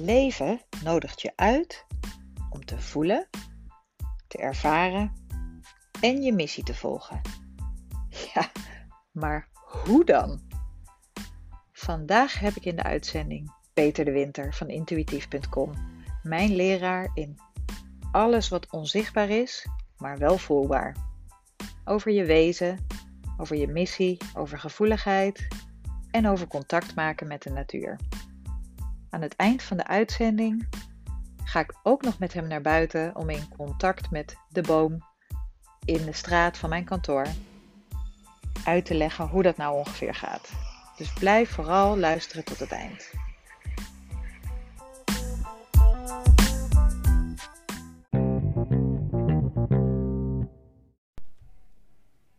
leven nodigt je uit om te voelen, te ervaren en je missie te volgen. Ja, maar hoe dan? Vandaag heb ik in de uitzending Peter de Winter van intuïtief.com, mijn leraar in alles wat onzichtbaar is, maar wel voelbaar. Over je wezen, over je missie, over gevoeligheid en over contact maken met de natuur. Aan het eind van de uitzending ga ik ook nog met hem naar buiten om in contact met de boom in de straat van mijn kantoor uit te leggen hoe dat nou ongeveer gaat. Dus blijf vooral luisteren tot het eind.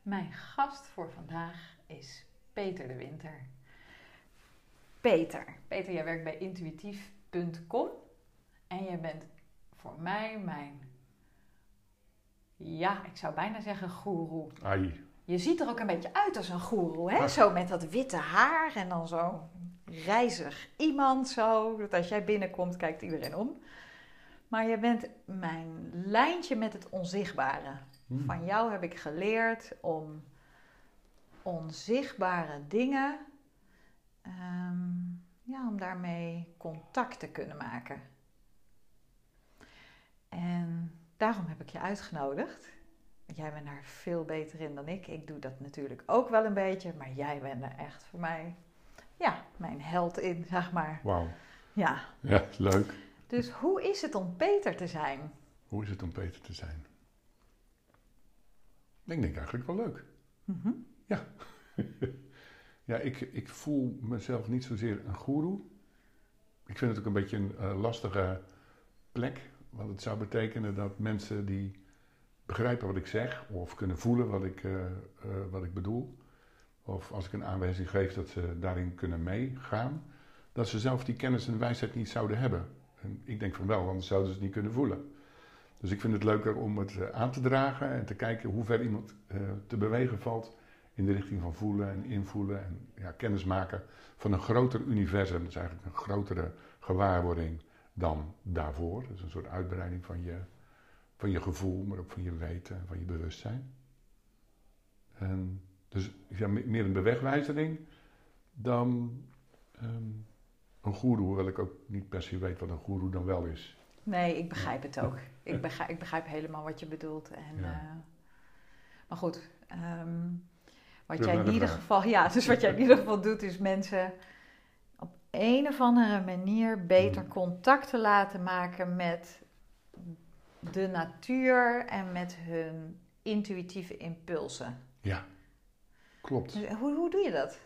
Mijn gast voor vandaag is Peter de Winter. Peter, Peter, jij werkt bij intuïtief.com en jij bent voor mij mijn, ja, ik zou bijna zeggen goeroe. Ai. Je ziet er ook een beetje uit als een goeroe, hè? Zo met dat witte haar en dan zo reizig iemand zo. Dat als jij binnenkomt, kijkt iedereen om. Maar je bent mijn lijntje met het onzichtbare. Hmm. Van jou heb ik geleerd om onzichtbare dingen, ehm, ja, om daarmee contact te kunnen maken. En daarom heb ik je uitgenodigd. Want Jij bent daar veel beter in dan ik. Ik doe dat natuurlijk ook wel een beetje, maar jij bent er echt voor mij, ja, mijn held in, zeg maar. Wauw. Ja. Ja, leuk. Dus hoe is het om Peter te zijn? Hoe is het om Peter te zijn? Ik denk eigenlijk wel leuk. Mhm. Ja. ja, ik, ik voel mezelf niet zozeer een goeroe. Ik vind het ook een beetje een eh, lastige plek. Want het zou betekenen dat mensen die begrijpen wat ik zeg, of kunnen voelen wat ik, eh, eh, wat ik bedoel, of als ik een aanwijzing geef dat ze daarin kunnen meegaan, dat ze zelf die kennis en wijsheid niet zouden hebben. En ik denk van wel, anders zouden ze het niet kunnen voelen. Dus ik vind het leuker om het aan te dragen en te kijken hoe ver iemand te bewegen valt in de richting van voelen en invoelen en ja, kennis maken van een groter universum. Dat is eigenlijk een grotere gewaarwording dan daarvoor. Dat is een soort uitbreiding van je, van je gevoel, maar ook van je weten en van je bewustzijn. En dus ja, me- meer een bewegwijzering dan ehm, een goeroe, hoewel ik ook niet per se weet wat een goeroe dan wel is. Nee, ik begrijp het ook. Ik begrijp, ik begrijp helemaal wat je bedoelt. En, Ja. eh, maar goed, ehm, wat jij in de ieder geval, ja, dus wat jij in ieder geval doet, is mensen op een of andere manier beter Mm. contact te laten maken met de natuur en met hun intuïtieve impulsen. Ja, klopt. Dus hoe, hoe doe je dat?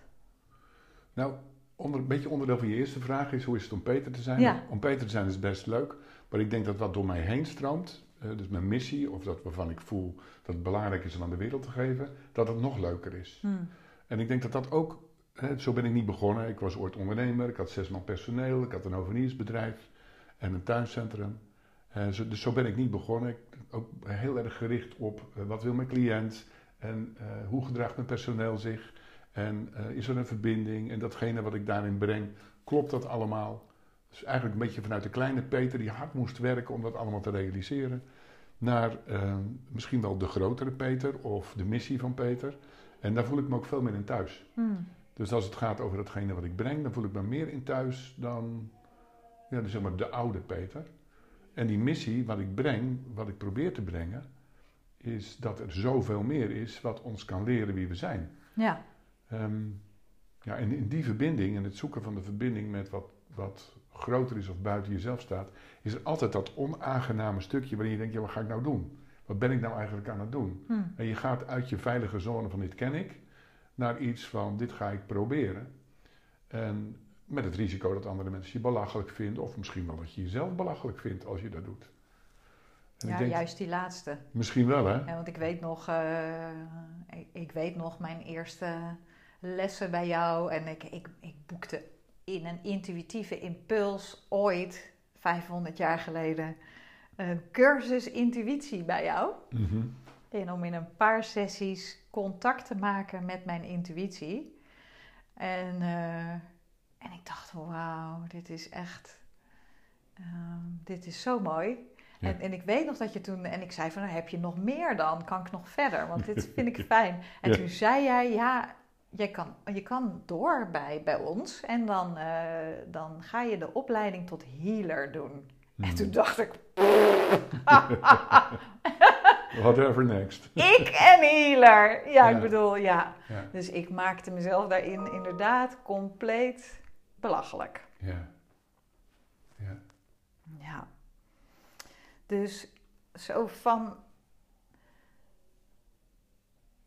Nou, onder, een beetje onderdeel van je eerste vraag is: hoe is het om Peter te zijn? Ja. Om Peter te zijn is best leuk, maar ik denk dat wat door mij heen stroomt, dus mijn missie, of dat waarvan ik voel dat het belangrijk is om aan de wereld te geven, dat het nog leuker is. Hmm. En ik denk dat dat ook, hè, zo ben ik niet begonnen. Ik was ooit ondernemer, ik had zes man personeel, ik had een hoveniersbedrijf en een tuincentrum. Eh, zo, dus zo ben ik niet begonnen. Ik, ook heel erg gericht op eh, wat wil mijn cliënt en eh, hoe gedraagt mijn personeel zich. En eh, is er een verbinding en datgene wat ik daarin breng, klopt dat allemaal? Dus eigenlijk een beetje vanuit de kleine Peter die hard moest werken om dat allemaal te realiseren. Naar eh, misschien wel de grotere Peter of de missie van Peter. En daar voel ik me ook veel meer in thuis. Hmm. Dus als het gaat over datgene wat ik breng, dan voel ik me meer in thuis dan ja, dus zeg maar de oude Peter. En die missie, wat ik breng, wat ik probeer te brengen, is dat er zoveel meer is wat ons kan leren wie we zijn. Ja, Ehm, ja, en in die verbinding en het zoeken van de verbinding met wat, wat groter is of buiten jezelf staat, is er altijd dat onaangename stukje waarin je denkt, ja, wat ga ik nou doen? Wat ben ik nou eigenlijk aan het doen? Hmm. En je gaat uit je veilige zone van dit ken ik, naar iets van dit ga ik proberen. En met het risico dat andere mensen je belachelijk vinden, of misschien wel dat je jezelf belachelijk vindt als je dat doet. En ja denk, juist die laatste. misschien wel hè? Ja, want ik weet nog, eh, ik, ik weet nog mijn eerste lessen bij jou. En ik, ik, ik boekte in een intuïtieve impuls ooit, 500 jaar geleden, een cursus intuïtie bij jou. Mhm. En om in een paar sessies contact te maken met mijn intuïtie. En, eh, en ik dacht, wauw, dit is echt ehm, dit is zo mooi. En, en, ik weet nog dat je toen, en ik zei van, nou, heb je nog meer dan? Kan ik nog verder? Want dit vind ik fijn. En toen zei jij, ja, je kan, je kan door bij, bij ons en dan, uh, dan ga je de opleiding tot healer doen. En hmm. toen dacht ik. Whatever next. ik en healer. Ja, ik bedoel, ja. ja. Dus ik maakte mezelf daarin inderdaad compleet belachelijk. Ja. Ja. Ja. Dus zo van.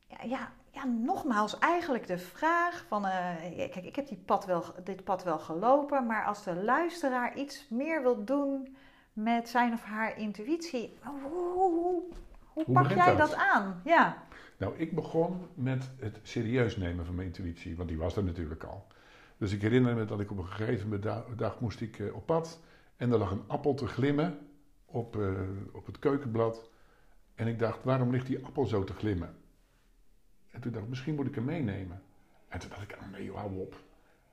Ja, ja, ja, nogmaals, eigenlijk de vraag van, uh, kijk, ik heb die pad wel, dit pad wel gelopen, maar als de luisteraar iets meer wil doen met zijn of haar intuïtie, hoe, hoe, hoe, pak jij dat? aan? Ja. Nou, ik begon met het serieus nemen van mijn intuïtie, want die was er natuurlijk al. Dus ik herinner me dat ik op een gegeven dag moest ik uh, op pad en er lag een appel te glimmen op, uh, op het keukenblad. En ik dacht, waarom ligt die appel zo te glimmen? En toen dacht ik, misschien moet ik hem meenemen. En toen dacht ik, ah, nee, hou op.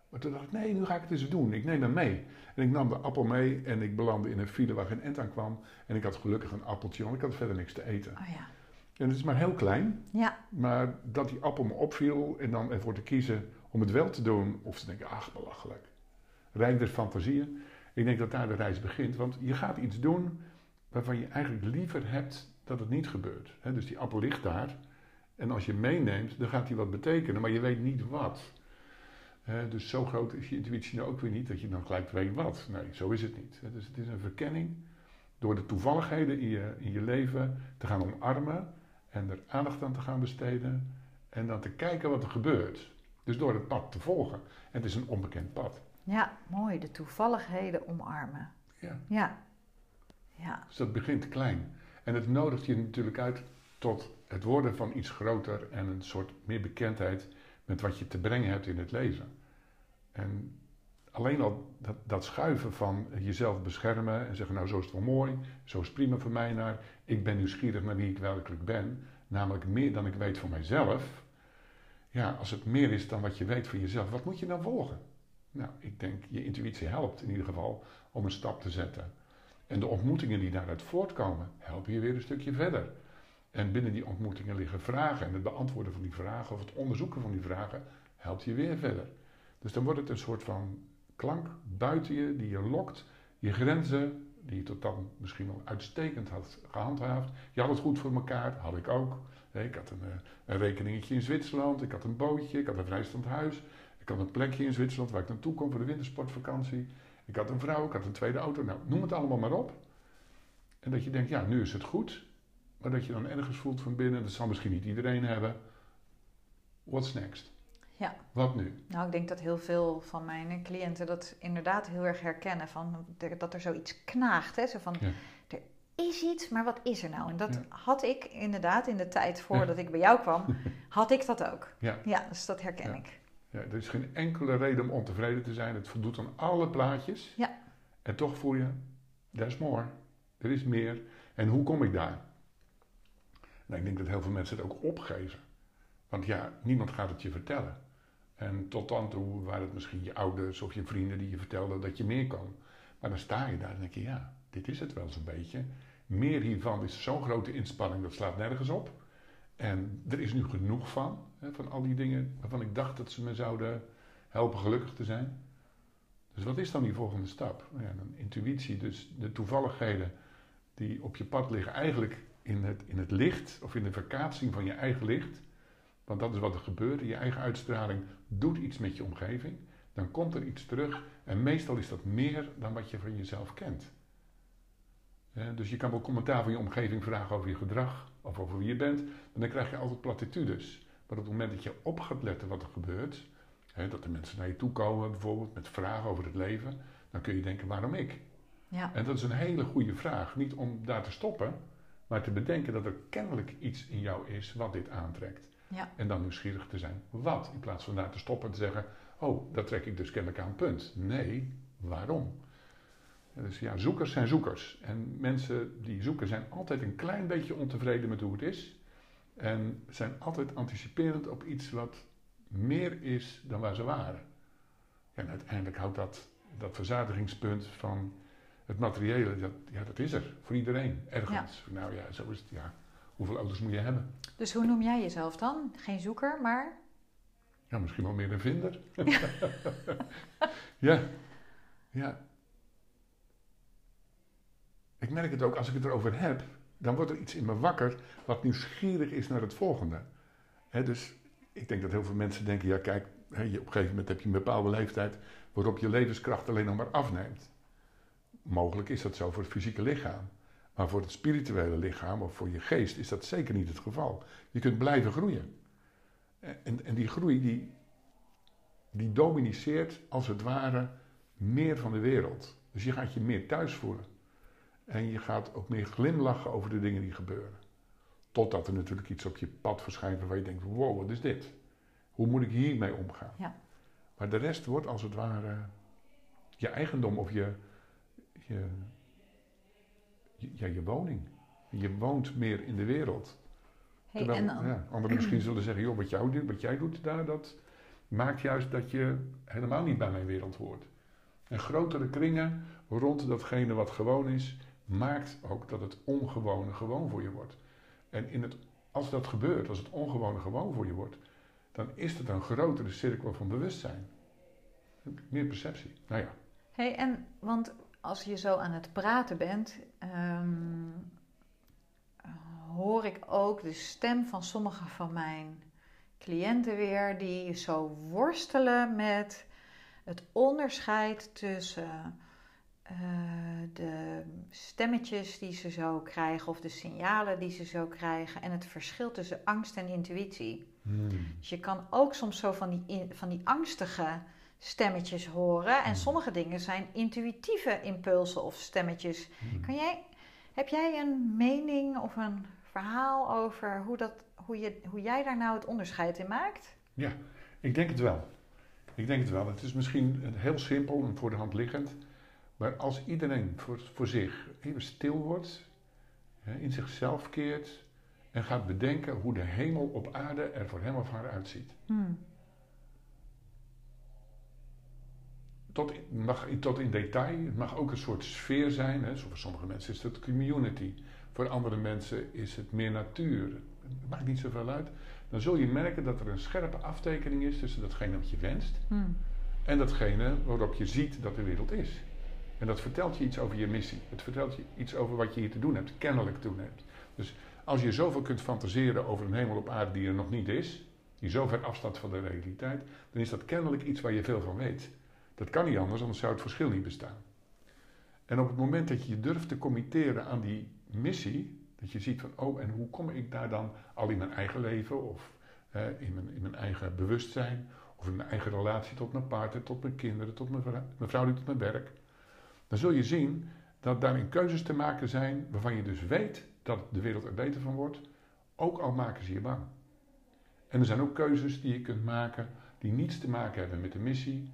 Maar toen dacht ik, nee, nu ga ik het eens doen. Ik neem hem mee. En ik nam de appel mee en ik belandde in een file waar geen end aan kwam. En ik had gelukkig een appeltje, want ik had verder niks te eten. Oh ja. En het is maar heel klein. Ja. Maar dat die appel me opviel en dan ervoor te kiezen om het wel te doen. Of te denken, ach, belachelijk. Rijk des fantasieën. Ik denk dat daar de reis begint. Want je gaat iets doen waarvan je eigenlijk liever hebt dat het niet gebeurt. dus die appel ligt daar. En als je meeneemt, dan gaat die wat betekenen, maar je weet niet wat. dus zo groot is je intuïtie nou ook weer niet dat je dan gelijk weet wat. Nee, zo is het niet. dus het is een verkenning door de toevalligheden in je, in je leven te gaan omarmen en er aandacht aan te gaan besteden en dan te kijken wat er gebeurt. Dus door het pad te volgen. En het is een onbekend pad. Ja, mooi. De toevalligheden omarmen. Ja. Ja. ja. Dus dat begint klein. En het nodigt je natuurlijk uit tot het worden van iets groter en een soort meer bekendheid met wat je te brengen hebt in het leven. En alleen al dat, dat schuiven van jezelf beschermen en zeggen, nou zo is het wel mooi, zo is het prima voor mij naar, ik ben nieuwsgierig naar wie ik werkelijk ben, namelijk meer dan ik weet van mijzelf. Ja, als het meer is dan wat je weet van jezelf, wat moet je dan volgen? Nou, ik denk, je intuïtie helpt in ieder geval om een stap te zetten. En de ontmoetingen die daaruit voortkomen, helpen je weer een stukje verder. En binnen die ontmoetingen liggen vragen. En het beantwoorden van die vragen of het onderzoeken van die vragen helpt je weer verder. Dus dan wordt het een soort van klank buiten je die je lokt. Je grenzen, die je tot dan misschien wel uitstekend had gehandhaafd. Je had het goed voor elkaar, had ik ook. Ik had een, eh, een rekeningetje in Zwitserland, ik had een bootje, ik had een vrijstand huis. Ik had een plekje in Zwitserland waar ik naartoe kom voor de wintersportvakantie. Ik had een vrouw, ik had een tweede auto. Nou, noem het allemaal maar op. En dat je denkt, ja, nu is het goed. Maar dat je dan ergens voelt van binnen, dat zal misschien niet iedereen hebben. What's next? Ja. Wat nu? Nou, ik denk dat heel veel van mijn cliënten dat inderdaad heel erg herkennen. Van, dat er zoiets knaagt. Hè? Zo van, er is iets, maar wat is er nou? En dat had ik inderdaad in de tijd voordat ik bij jou kwam, had ik dat ook. Ja, ja dus dat herken ik. Ja, er is geen enkele reden om ontevreden te zijn. Het voldoet aan alle plaatjes. Ja. En toch voel je, there's more. Er is meer. En hoe kom ik daar? Nou, ik denk dat heel veel mensen het ook opgeven. Want ja, niemand gaat het je vertellen. En tot dan toe waren het misschien je ouders of je vrienden die je vertelden dat je meer kan. Maar dan sta je daar en denk je, ja, dit is het wel zo'n beetje. Meer hiervan is zo'n grote inspanning, dat slaat nergens op. En er is nu genoeg van, hè, van al die dingen waarvan ik dacht dat ze me zouden helpen gelukkig te zijn. Dus wat is dan die volgende stap? Nou ja, dan intuïtie, dus de toevalligheden die op je pad liggen, eigenlijk in het, in het licht of in de verkaatsing van je eigen licht. Want dat is wat er gebeurt. Je eigen uitstraling doet iets met je omgeving. Dan komt er iets terug. En meestal is dat meer dan wat je van jezelf kent. dus je kan wel commentaar van je omgeving vragen over je gedrag of over wie je bent. En dan krijg je altijd platitudes. Maar op het moment dat je op gaat letten wat er gebeurt. dat de mensen naar je toe komen bijvoorbeeld met vragen over het leven. Dan kun je denken waarom ik? Ja. En dat is een hele goede vraag. Niet om daar te stoppen. Maar te bedenken dat er kennelijk iets in jou is wat dit aantrekt. Ja. En dan nieuwsgierig te zijn, wat? In plaats van daar te stoppen en te zeggen, oh, dat trek ik dus kennelijk aan, punt. Nee, waarom? Dus ja, zoekers zijn zoekers. En mensen die zoeken zijn altijd een klein beetje ontevreden met hoe het is. En zijn altijd anticiperend op iets wat meer is dan waar ze waren. En uiteindelijk houdt dat, dat verzadigingspunt van Het materiële, dat, ja, dat is er voor iedereen, ergens. Nou ja, zo is het, ja. Hoeveel auto's moet je hebben? Dus hoe noem jij jezelf dan? Geen zoeker, maar? Ja, misschien wel meer een vinder. ja, ja. Ik merk het ook als ik het erover heb, dan wordt er iets in me wakker wat nieuwsgierig is naar het volgende. dus ik denk dat heel veel mensen denken, ja kijk, op een gegeven moment heb je een bepaalde leeftijd waarop je levenskracht alleen nog maar afneemt. Mogelijk is dat zo voor het fysieke lichaam. Maar voor het spirituele lichaam of voor je geest is dat zeker niet het geval. Je kunt blijven groeien. En, en die groei die, die dominiceert als het ware meer van de wereld. Dus je gaat je meer thuis voelen. En je gaat ook meer glimlachen over de dingen die gebeuren. Totdat er natuurlijk iets op je pad verschijnt waar je denkt: wow, wat is dit? Hoe moet ik hiermee omgaan? Ja. Maar de rest wordt als het ware je eigendom of je, je, ja, je woning. Je woont meer in de wereld. Hey, Terwijl, en ja, anderen misschien zullen zeggen: joh, wat, jou, wat jij doet daar, dat maakt juist dat je helemaal niet bij mijn wereld hoort. En grotere kringen rond datgene wat gewoon is, maakt ook dat het ongewone gewoon voor je wordt. En in het, als dat gebeurt, als het ongewone gewoon voor je wordt, dan is het een grotere cirkel van bewustzijn. Meer perceptie. Nou ja. hey, en want als je zo aan het praten bent, ehm, hoor ik ook de stem van sommige van mijn cliënten weer, die zo worstelen met het onderscheid tussen uh, de stemmetjes die ze zo krijgen of de signalen die ze zo krijgen en het verschil tussen angst en intuïtie. Hmm. Dus je kan ook soms zo van die, van die angstige stemmetjes horen en hmm. sommige dingen zijn intuïtieve impulsen of stemmetjes. Hmm. Kan jij, heb jij een mening of een verhaal over hoe, dat, hoe, je, hoe jij daar nou het onderscheid in maakt? Ja, ik denk het wel. Ik denk het wel. Het is misschien heel simpel en voor de hand liggend. Maar als iedereen voor, voor zich even stil wordt, in zichzelf keert en gaat bedenken hoe de hemel op aarde er voor hem of haar uitziet. Hmm. Tot, mag, tot in detail, het mag ook een soort sfeer zijn. Hè. Voor sommige mensen is het community, voor andere mensen is het meer natuur. Het maakt niet zoveel uit. Dan zul je merken dat er een scherpe aftekening is tussen datgene wat je wenst hmm. en datgene waarop je ziet dat de wereld is. En dat vertelt je iets over je missie. Het vertelt je iets over wat je hier te doen hebt, kennelijk te doen hebt. Dus als je zoveel kunt fantaseren over een hemel op aarde die er nog niet is, die zo ver afstaat van de realiteit, dan is dat kennelijk iets waar je veel van weet. Dat kan niet anders, anders zou het verschil niet bestaan. En op het moment dat je je durft te committeren aan die missie, dat je ziet van, oh, en hoe kom ik daar dan al in mijn eigen leven of in, mijn, in mijn eigen bewustzijn of in mijn eigen relatie tot mijn partner, tot mijn kinderen, tot mijn, mijn vrouw, tot mijn werk dan zul je zien dat daarin keuzes te maken zijn waarvan je dus weet dat de wereld er beter van wordt, ook al maken ze je bang. En er zijn ook keuzes die je kunt maken die niets te maken hebben met de missie,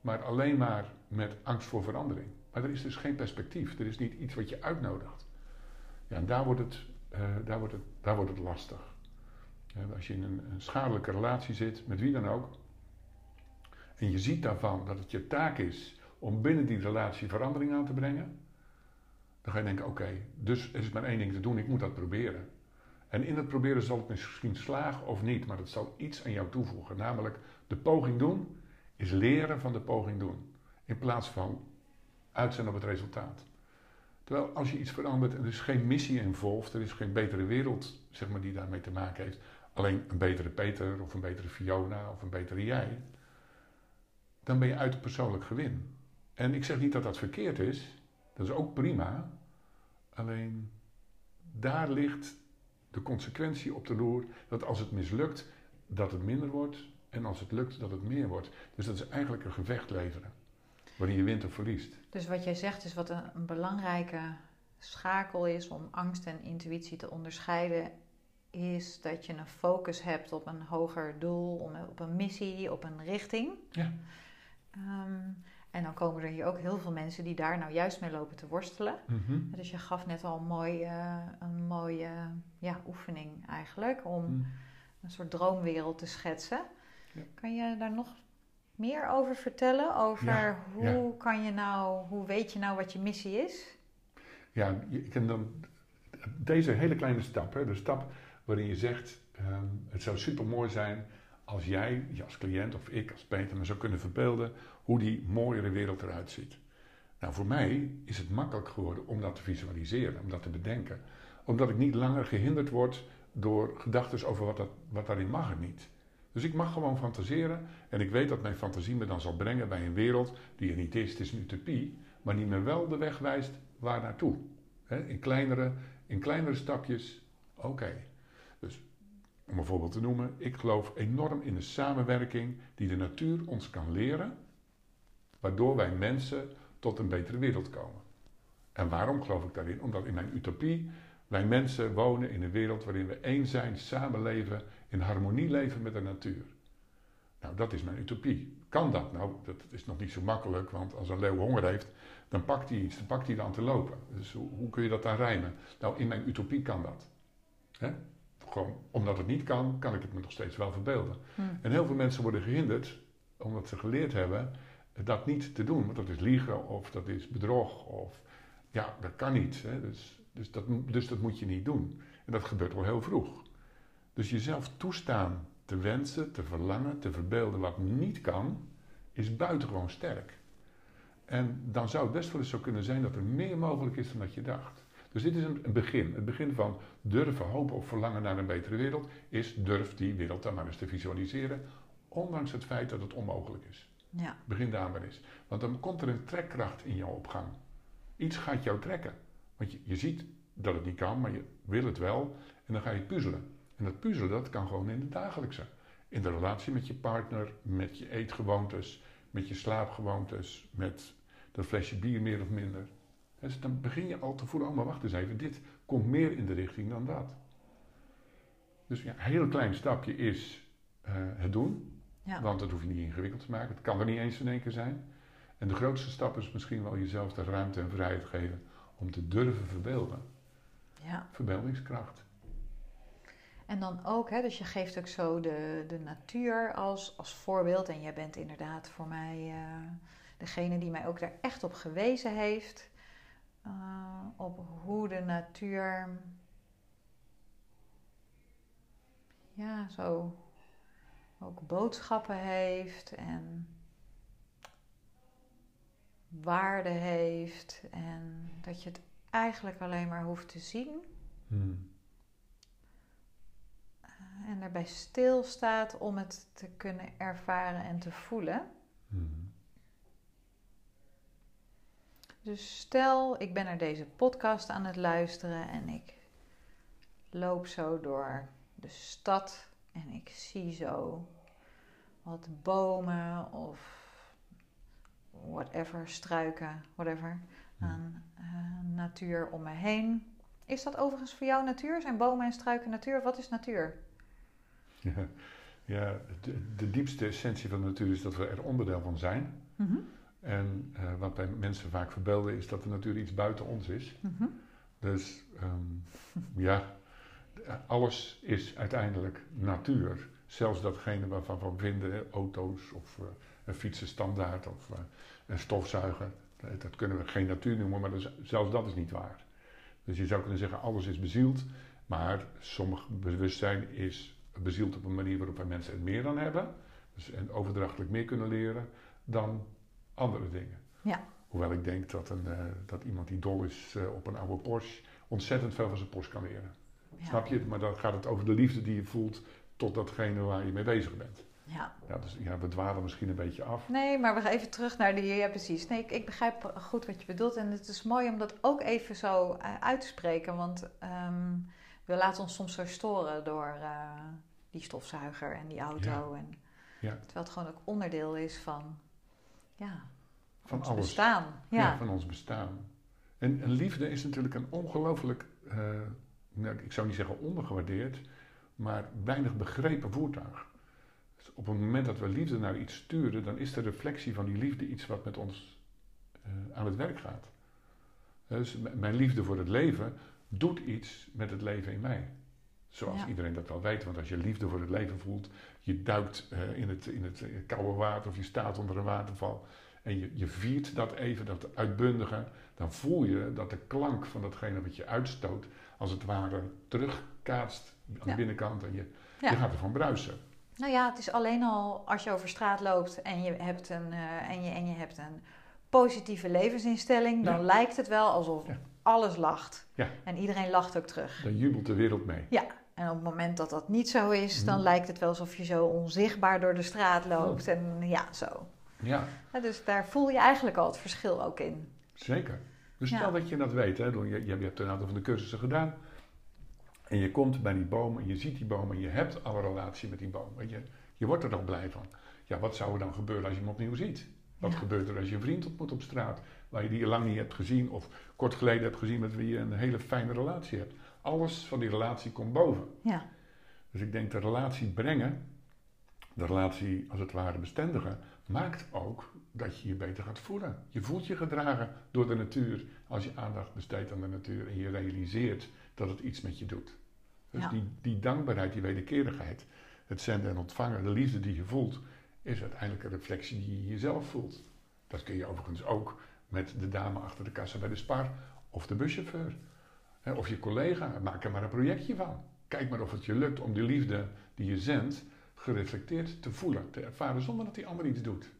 maar alleen maar met angst voor verandering. Maar er is dus geen perspectief, er is niet iets wat je uitnodigt. Ja, en daar wordt het, uh, daar wordt het, daar wordt het lastig. als je in een, een schadelijke relatie zit, met wie dan ook, en je ziet daarvan dat het je taak is om binnen die relatie verandering aan te brengen, dan ga je denken: oké, dus er is maar één ding te doen, ik moet dat proberen. En in het proberen zal het misschien slagen of niet, maar het zal iets aan jou toevoegen. Namelijk, de poging doen is leren van de poging doen. In plaats van uit zijn op het resultaat. Terwijl als je iets verandert en er is geen missie involved, er is geen betere wereld zeg maar, die daarmee te maken heeft. Alleen een betere Peter of een betere Fiona of een betere jij. Dan ben je uit persoonlijk gewin. En ik zeg niet dat dat verkeerd is, dat is ook prima. Alleen daar ligt de consequentie op de loer dat als het mislukt, dat het minder wordt en als het lukt, dat het meer wordt. Dus dat is eigenlijk een gevecht leveren, waarin je wint of verliest. Dus wat jij zegt is wat een, belangrijke schakel is om angst en intuïtie te onderscheiden, is dat je een focus hebt op een hoger doel, op een missie, op een richting. Ja. Um, en dan komen er hier ook heel veel mensen die daar nou juist mee lopen te worstelen. Mhm. Dus je gaf net al een mooie, een mooie ja, oefening eigenlijk om mhm. een soort droomwereld te schetsen. Ja. Kan je daar nog meer over vertellen? Over Ja, hoe kan je nou, hoe weet je nou wat je missie is? Ja, kan dan deze hele kleine stap, hè, de stap waarin je zegt: ehm, het zou super mooi zijn als jij, je als cliënt of ik als Peter, me zou kunnen verbeelden hoe die mooiere wereld eruit ziet. Nou, voor mij is het makkelijk geworden om dat te visualiseren, om dat te bedenken, omdat ik niet langer gehinderd word door gedachten over wat, dat, wat daarin mag en niet. Dus ik mag gewoon fantaseren en ik weet dat mijn fantasie me dan zal brengen bij een wereld die er niet is, het is een utopie, maar die me wel de weg wijst waar naartoe. In, kleinere, in kleinere stapjes, oké. Dus om een voorbeeld te noemen, ik geloof enorm in de samenwerking die de natuur ons kan leren, waardoor wij mensen tot een betere wereld komen. En waarom geloof ik daarin? Omdat in mijn utopie wij mensen wonen in een wereld waarin we één zijn, samenleven, in harmonie leven met de natuur. Nou, dat is mijn utopie. Kan dat? Nou, dat is nog niet zo makkelijk, want als een leeuw honger heeft, dan pakt hij iets, dan pakt hij dan te lopen. Dus hoe, hoe kun je dat dan rijmen? Nou, in mijn utopie kan dat. Hè? Gewoon, omdat het niet kan, kan ik het me nog steeds wel verbeelden. Hm. En heel veel mensen worden gehinderd, omdat ze geleerd hebben dat niet te doen. Want dat is liegen of dat is bedrog of ja, dat kan niet. Hè? Dus, dus, dat, dus dat moet je niet doen. En dat gebeurt al heel vroeg. Dus jezelf toestaan te wensen, te verlangen, te verbeelden wat niet kan, is buitengewoon sterk. En dan zou het best wel eens zo kunnen zijn dat er meer mogelijk is dan dat je dacht. Dus dit is een, begin. Het begin van durven hopen of verlangen naar een betere wereld is durf die wereld dan maar eens te visualiseren, ondanks het feit dat het onmogelijk is. Ja, Begin daar maar eens. Want dan komt er een trekkracht in jouw opgang. Iets gaat jou trekken. Want je, je ziet dat het niet kan, maar je wil het wel. En dan ga je puzzelen. En dat puzzelen, dat kan gewoon in het dagelijkse. In de relatie met je partner, met je eetgewoontes, met je slaapgewoontes, met dat flesje bier meer of minder. Dus dan begin je al te voelen, oh maar wacht eens even, dit komt meer in de richting dan dat. Dus ja, een heel klein stapje is eh, het doen. ja. Want dat hoef je niet ingewikkeld te maken. Het kan er niet eens in één keer zijn. En de grootste stap is misschien wel jezelf de ruimte en vrijheid geven om te durven verbeelden. ja. Verbeeldingskracht. En dan ook, hè, dus je geeft ook zo de, de natuur als, als voorbeeld. En jij bent inderdaad voor mij eh, degene die mij ook daar echt op gewezen heeft. eh, op hoe de natuur. Ja, zo ook boodschappen heeft en waarde heeft. En dat je het eigenlijk alleen maar hoeft te zien. Hmm. En erbij stilstaat om het te kunnen ervaren en te voelen. Hmm. Dus stel, ik ben naar deze podcast aan het luisteren en ik loop zo door de stad en ik zie zo wat bomen of whatever, struiken, whatever, aan eh, natuur om me heen. Is dat overigens voor jou natuur? Zijn bomen en struiken natuur? Wat is natuur? Ja, ja de, de diepste essentie van de natuur is dat we er onderdeel van zijn. Mhm, En eh, wat bij mensen vaak verbeelden is dat de natuur iets buiten ons is. mhm. Dus ehm, ja, alles is uiteindelijk natuur. Zelfs datgene waarvan we vinden, auto's of eh, een fietsen standaard of eh, een stofzuiger. Dat, dat kunnen we geen natuur noemen, maar dat is- zelfs dat is niet waar. Dus je zou kunnen zeggen, alles is bezield. Maar sommig bewustzijn is bezield op een manier waarop wij mensen er meer aan hebben. Dus en overdrachtelijk meer kunnen leren dan andere dingen. Ja. Hoewel ik denk dat, een, eh, dat iemand die dol is eh, op een oude Porsche ontzettend veel van zijn Porsche kan leren. Ja. Snap je? Maar dan gaat het over de liefde die je voelt tot datgene waar je mee bezig bent. Ja. Ja, dus ja, we dwalen misschien een beetje af. Nee, maar we gaan even terug naar die. Ja, precies. Nee, ik, ik begrijp goed wat je bedoelt. En het is mooi om dat ook even zo eh, uit te spreken. Want ehm, we laten ons soms zo storen door eh, die stofzuiger en die auto. En, Ja. Terwijl het gewoon ook onderdeel is van, ja, Van ons alles. bestaan. Ja. Van ons bestaan. En, en liefde is natuurlijk een ongelooflijk, eh, nou, ik zou niet zeggen ondergewaardeerd, maar weinig begrepen voertuig. Dus op het moment dat we liefde naar iets sturen, dan is de reflectie van die liefde iets wat met ons eh, aan het werk gaat. Dus m- mijn liefde voor het leven doet iets met het leven in mij. Zoals Ja. iedereen dat wel weet. Want als je liefde voor het leven voelt, je duikt eh, in, het, in het eh, koude water of je staat onder een waterval. En je, je viert dat even, dat uitbundige. Dan voel je dat de klank van datgene wat je uitstoot, als het ware terugkaatst aan de binnenkant. En je, Ja. je gaat ervan bruisen. Nou ja, het is alleen al als je over straat loopt en je hebt een, eh, en je, en je hebt een positieve levensinstelling, dan Ja. lijkt het wel alsof Ja. alles lacht. Ja. En iedereen lacht ook terug. Dan jubelt de wereld mee. Ja, en op het moment dat dat niet zo is, dan Mhm. lijkt het wel alsof je zo onzichtbaar door de straat loopt. En ja, zo. Ja, dus daar voel je eigenlijk al het verschil ook in. zeker. Dus stel dat je dat weet. Hè, je, je hebt een aantal van de cursussen gedaan. En je komt bij die boom en je ziet die boom en je hebt al een relatie met die boom. Weet je, je wordt er dan blij van. Ja, wat zou er dan gebeuren als je hem opnieuw ziet? Wat Ja. gebeurt er als je een vriend ontmoet op straat, waar je die lang niet hebt gezien of kort geleden hebt gezien met wie je een hele fijne relatie hebt? Alles van die relatie komt boven. Ja, Dus ik denk de relatie brengen, de relatie als het ware bestendigen, maakt ook dat je je beter gaat voelen. Je voelt je gedragen door de natuur als je aandacht besteedt aan de natuur en je realiseert dat het iets met je doet. Dus Ja. die, die dankbaarheid, die wederkerigheid, het zenden en ontvangen, de liefde die je voelt, is uiteindelijk een reflectie die je jezelf voelt. Dat kun je overigens ook met de dame achter de kassa bij de Spar of de buschauffeur. Of je collega, maak er maar een projectje van. Kijk maar of het je lukt om die liefde die je zendt gereflecteerd te voelen, te ervaren zonder dat die ander iets doet.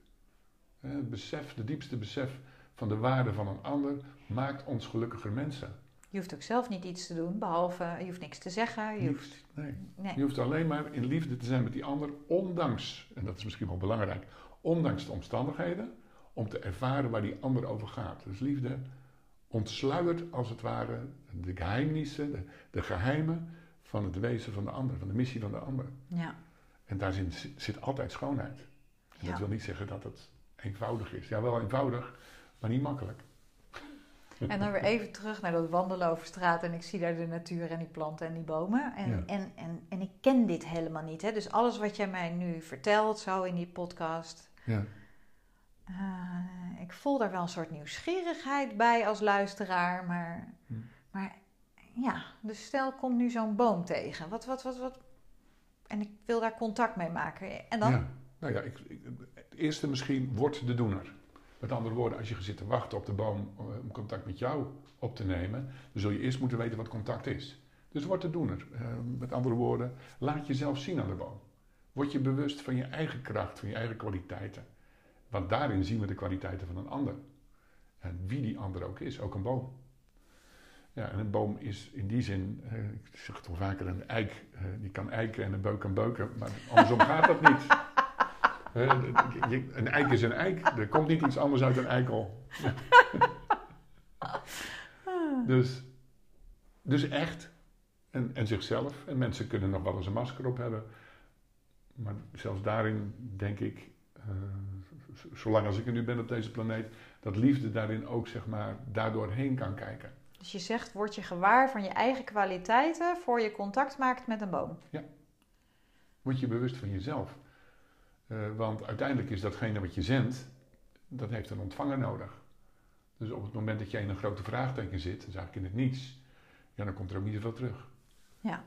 Het besef, de diepste besef van de waarde van een ander maakt ons gelukkiger mensen. Je hoeft ook zelf niet iets te doen, behalve je hoeft niks te zeggen. Je hoeft, nee. nee. Je hoeft alleen maar in liefde te zijn met die ander, ondanks, en dat is misschien wel belangrijk, ondanks de omstandigheden, om te ervaren waar die ander over gaat. Dus liefde ontsluiert als het ware de geheimnissen, de, de geheimen van het wezen van de ander, van de missie van de ander. Ja. En daar zit, zit altijd schoonheid. En Ja. dat wil niet zeggen dat het eenvoudig is. Ja, wel eenvoudig, maar niet makkelijk. En dan weer even terug naar dat wandelen over straat en ik zie daar de natuur en die planten en die bomen. En, Ja. en, en, en ik ken dit helemaal niet. Hè? Dus alles wat jij mij nu vertelt, zo in die podcast, Ja. eh, ik voel daar wel een soort nieuwsgierigheid bij als luisteraar. Maar, Hm. maar ja, dus stel, komt nu zo'n boom tegen. Wat, wat, wat, wat? En ik wil daar contact mee maken. En dan? Ja. Nou ja, ik, ik- het eerste misschien wordt de doener. Met andere woorden, als je zit te wachten op de boom eh, om contact met jou op te nemen, dan zul je eerst moeten weten wat contact is. Dus word de doener. Eh, met andere woorden, laat jezelf zien aan de boom. Word je bewust van je eigen kracht, van je eigen kwaliteiten. Want daarin zien we de kwaliteiten van een ander. En wie die ander ook is, ook een boom. Ja, en een boom is in die zin, eh, ik zeg het al vaker, een eik. die kan eiken en een beuk kan beuken, maar andersom gaat dat niet. Een eik is een eik. Er komt niet iets anders uit een eikel. dus, dus echt. En, en zichzelf. En mensen kunnen nog wel eens een masker op hebben. Maar zelfs daarin denk ik, eh, zolang als ik er nu ben op deze planeet, dat liefde daarin ook zeg maar daardoor heen kan kijken. Dus je zegt, word je gewaar van je eigen kwaliteiten voor je contact maakt met een boom. Word je bewust van jezelf. Eh, want uiteindelijk is datgene wat je zendt, dat heeft een ontvanger nodig. Dus op het moment dat jij in een grote vraagteken zit, dus eigenlijk in het niets, ja, dan komt er ook niet zoveel terug. Ja.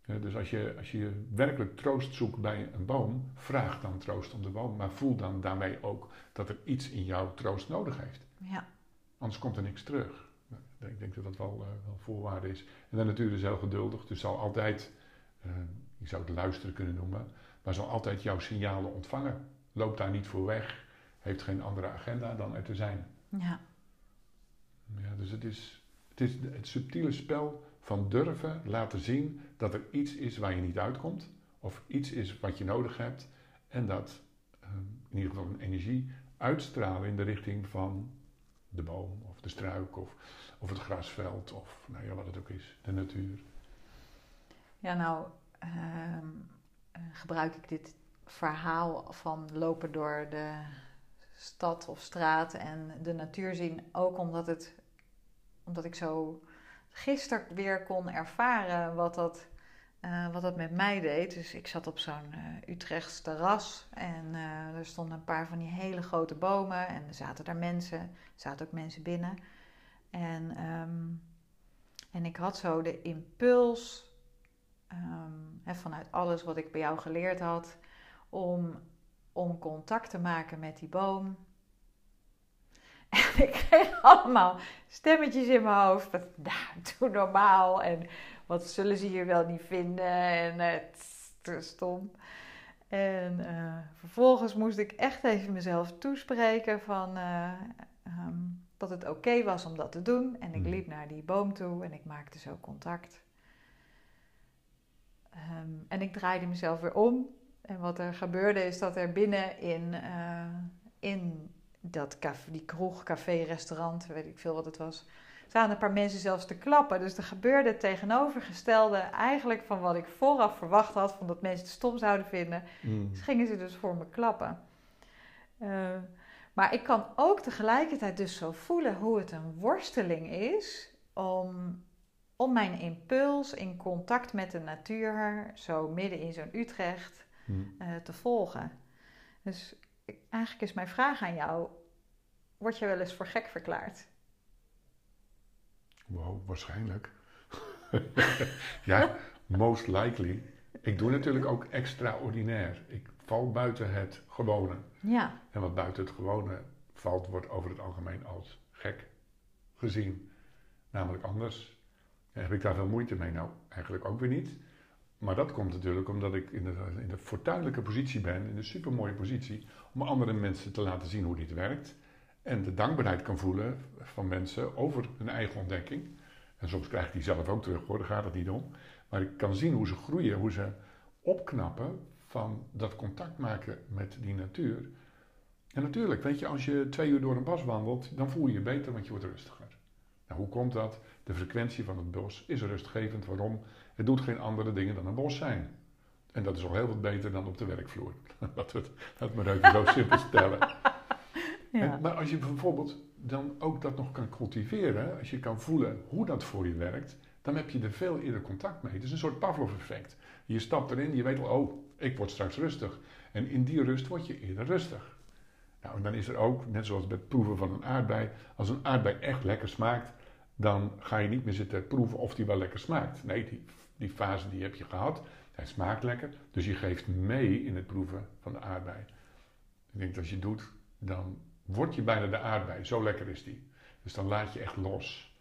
Eh, dus als je, als je werkelijk troost zoekt bij een boom, vraag dan troost om de boom, maar voel dan daarmee ook dat er iets in jou troost nodig heeft. Ja. Anders komt er niks terug. Nou, Ik denk dat dat wel, eh, wel voorwaarde is. En de natuur is heel geduldig, dus zal altijd, eh, je zou het luisteren kunnen noemen, maar zal altijd jouw signalen ontvangen. Loopt daar niet voor weg, heeft geen andere agenda dan er te zijn. Ja. Ja, dus het is, het is het subtiele spel van durven laten zien dat er iets is waar je niet uitkomt, of iets is wat je nodig hebt, en dat eh, in ieder geval een energie uitstralen in de richting van de boom, of de struik, of, of het grasveld, of nou ja, wat het ook is, de natuur. Ja, nou ehm, eh, gebruik ik dit verhaal van lopen door de stad of straat en de natuur zien ook omdat, het, omdat ik zo gisteren weer kon ervaren wat dat, eh, wat dat met mij deed. Dus ik zat op zo'n eh Utrechts terras en eh, er stonden een paar van die hele grote bomen en er zaten daar mensen, er zaten ook mensen binnen. En, ehm, en ik had zo de impuls ehm, vanuit alles wat ik bij jou geleerd had, om, om contact te maken met die boom. En ik kreeg allemaal stemmetjes in mijn hoofd. Dat, nou, doe normaal. En wat zullen ze hier wel niet vinden? En het uh, stom. En uh, vervolgens moest ik echt even mezelf toespreken van uh, um, dat het oké was om dat te doen. En ik Mhm. liep naar die boom toe en ik maakte zo contact. Ehm, en ik draaide mezelf weer om. En wat er gebeurde is dat er binnen in, eh, in dat café, die kroeg, café, restaurant, weet ik veel wat het was, staan een paar mensen zelfs te klappen. Dus er gebeurde het tegenovergestelde eigenlijk van wat ik vooraf verwacht had, van dat mensen het stom zouden vinden. Mm. Dus gingen ze dus voor me klappen. Eh, maar ik kan ook tegelijkertijd dus zo voelen hoe het een worsteling is om, om mijn impuls in contact met de natuur, zo midden in zo'n Utrecht, Mm. eh, te volgen. Dus eigenlijk is mijn vraag aan jou: word je wel eens voor gek verklaard? Wow, waarschijnlijk. ja, most likely. Ik doe natuurlijk ook extraordinair. Ik val buiten het gewone. Ja, En wat buiten het gewone valt, wordt over het algemeen als gek gezien. Namelijk anders. Heb ik daar veel moeite mee? Nou, eigenlijk ook weer niet. Maar dat komt natuurlijk omdat ik in de, in de positie ben, in de supermooie positie, om andere mensen te laten zien hoe dit werkt. En de dankbaarheid kan voelen van mensen over hun eigen ontdekking. En soms krijg ik die zelf ook terug hoor, daar gaat het niet om. Maar ik kan zien hoe ze groeien, hoe ze opknappen van dat contact maken met die natuur. En natuurlijk, weet je, als je twee uur door een bos wandelt, dan voel je je beter, want je wordt rustiger. Nou, hoe komt dat? De frequentie van het bos is rustgevend. Waarom? Het doet geen andere dingen dan een bos zijn. En dat is al heel wat beter dan op de werkvloer. Laten we het, even zo simpel stellen. ja. En, maar als je bijvoorbeeld dan ook dat nog kan cultiveren, als je kan voelen hoe dat voor je werkt, dan heb je er veel eerder contact mee. Het is een soort Pavlov-effect. Je stapt erin, je weet al, oh, ik word straks rustig. En in die rust word je eerder rustig. Nou, en dan is er ook, net zoals bij het proeven van een aardbei, als een aardbei echt lekker smaakt, dan ga je niet meer zitten proeven of die wel lekker smaakt. Nee, die, die fase die heb je gehad, hij smaakt lekker, dus je geeft mee in het proeven van de aardbei. Ik denk dat als je doet, dan word je bijna de aardbei, zo lekker is die. Dus dan laat je echt los.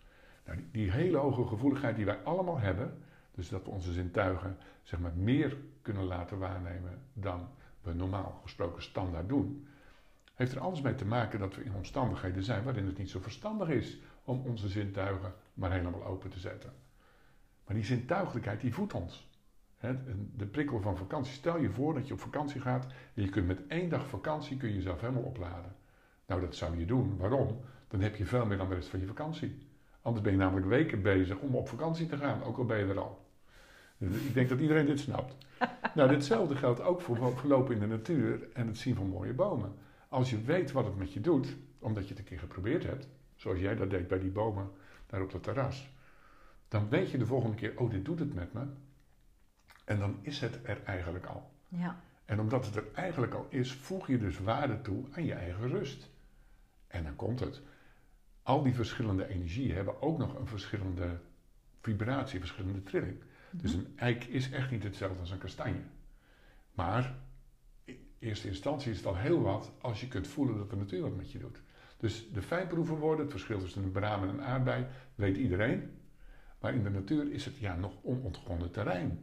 Nou, die, die hele hoge gevoeligheid die wij allemaal hebben, dus dat we onze zintuigen zeg maar, meer kunnen laten waarnemen dan we normaal gesproken standaard doen, heeft er alles mee te maken dat we in omstandigheden zijn waarin het niet zo verstandig is om onze zintuigen maar helemaal open te zetten. Maar die zintuigelijkheid die voedt ons. De prikkel van vakantie. Stel je voor dat je op vakantie gaat en je kunt met één dag vakantie kun je jezelf helemaal opladen. Nou, dat zou je doen. Waarom? Dan heb je veel meer dan de rest van je vakantie. Anders ben je namelijk weken bezig om op vakantie te gaan, ook al ben je er al. Ik denk dat iedereen dit snapt. Nou, ditzelfde geldt ook voor verlopen in de natuur en het zien van mooie bomen. Als je weet wat het met je doet, omdat je het een keer geprobeerd hebt, zoals jij dat deed bij die bomen daar op het terras, dan weet je de volgende keer, oh, dit doet het met me. En dan is het er eigenlijk al. ja. En omdat het er eigenlijk al is, voeg je dus waarde toe aan je eigen rust. En dan komt het. Al die verschillende energieën hebben ook nog een verschillende vibratie, verschillende trilling. Dus een eik is echt niet hetzelfde als een kastanje. Maar in eerste instantie is het al heel wat als je kunt voelen dat de natuur wat met je doet. Dus de fijnproeven worden, het verschil tussen een braam en een aardbei, weet iedereen. Maar in de natuur is het ja nog onontgonnen terrein.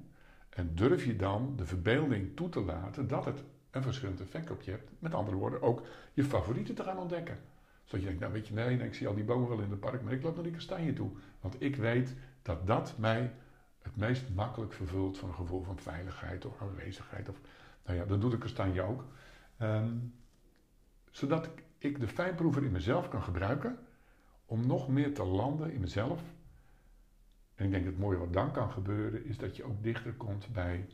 En durf je dan de verbeelding toe te laten dat het een verschillend effect op je hebt. Met andere woorden, ook je favorieten te gaan ontdekken. Zodat je denkt, nou weet je, nee, nee, ik zie al die bomen wel in het park, maar ik loop naar die kastanje toe. Want ik weet dat dat mij het meest makkelijk vervult van een gevoel van veiligheid of aanwezigheid. Of, nou ja, dat doet de kastanje ook. Ehm, zodat ik- ik de fijnproever in mezelf kan gebruiken om nog meer te landen in mezelf. En ik denk dat het mooie wat dan kan gebeuren, is dat je ook dichter komt bij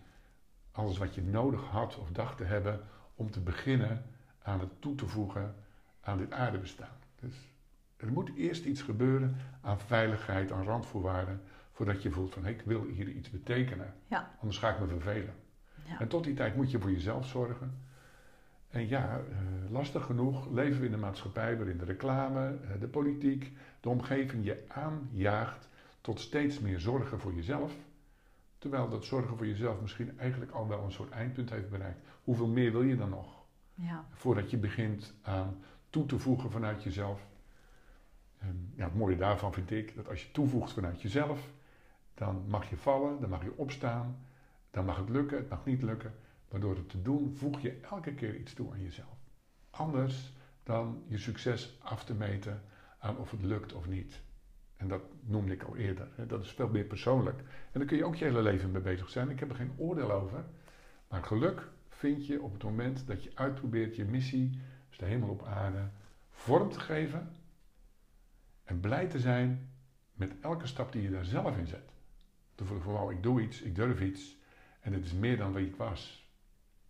alles wat je nodig had of dacht te hebben om te beginnen aan het toe te voegen aan dit aardebestaan. Dus er moet eerst iets gebeuren aan veiligheid, aan randvoorwaarden, voordat je voelt van hey, ik wil hier iets betekenen. Ja. Anders ga ik me vervelen. Ja. En tot die tijd moet je voor jezelf zorgen. En ja, eh, lastig genoeg leven we in een maatschappij waarin de reclame, eh, de politiek, de omgeving je aanjaagt tot steeds meer zorgen voor jezelf. Terwijl dat zorgen voor jezelf misschien eigenlijk al wel een soort eindpunt heeft bereikt. Hoeveel meer wil je dan nog? Ja. Voordat je begint aan toe te voegen vanuit jezelf. En ja, het mooie daarvan vind ik dat als je toevoegt vanuit jezelf, dan mag je vallen, dan mag je opstaan, dan mag het lukken, het mag niet lukken. Maar door het te doen, voeg je elke keer iets toe aan jezelf. Anders dan je succes af te meten aan of het lukt of niet. En dat noemde ik al eerder. Dat is veel meer persoonlijk. En daar kun je ook je hele leven mee bezig zijn. Ik heb er geen oordeel over. Maar geluk vind je op het moment dat je uitprobeert je missie, dus de hemel op aarde, vorm te geven. En blij te zijn met elke stap die je daar zelf in zet. Te voelen van ik doe iets, ik durf iets. En het is meer dan wie ik was.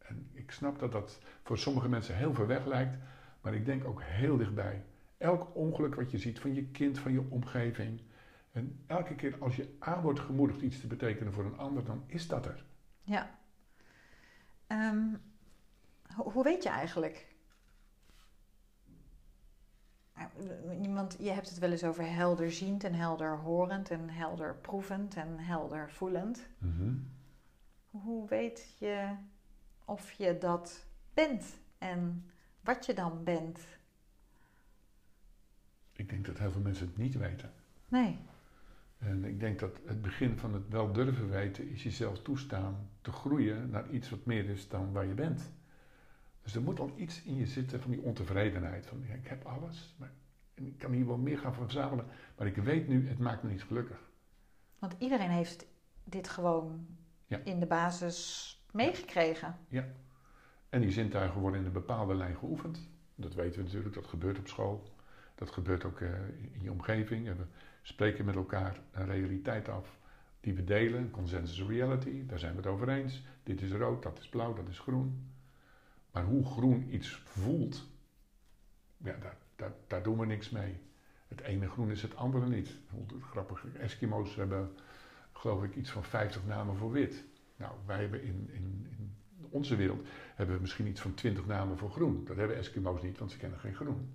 En ik snap dat dat voor sommige mensen heel ver weg lijkt. Maar ik denk ook heel dichtbij. Elk ongeluk wat je ziet van je kind, van je omgeving. En elke keer als je aan wordt gemoedigd iets te betekenen voor een ander, dan is dat er. Ja. Ehm, ho- hoe weet je eigenlijk? Eh, Want je hebt het wel eens over helderziend en helderhorend en helderproevend en heldervoelend. Hoe weet je of je dat bent en wat je dan bent? Ik denk dat heel veel mensen het niet weten. Nee. En ik denk dat het begin van het wel durven weten is jezelf toestaan te groeien naar iets wat meer is dan waar je bent. Dus er moet al iets in je zitten van die ontevredenheid. Van ja, ik heb alles, maar en ik kan hier wel meer gaan verzamelen. Maar ik weet nu, het maakt me niet gelukkig. Want iedereen heeft dit gewoon Ja. in de basis meegekregen. En die zintuigen worden in een bepaalde lijn geoefend. Dat weten we natuurlijk, dat gebeurt op school. Dat gebeurt ook eh, in je omgeving. We spreken met elkaar een realiteit af die we delen, consensus reality. Daar zijn we het over eens. Dit is rood, dat is blauw, dat is groen. Maar hoe groen iets voelt, ja, daar, daar, daar doen we niks mee. Het ene groen is het andere niet. Grappig, Eskimo's hebben geloof ik iets van 50 namen voor wit. Nou, wij hebben in, in, in onze wereld hebben we misschien iets van 20 namen voor groen. Dat hebben Eskimo's niet, want ze kennen geen groen.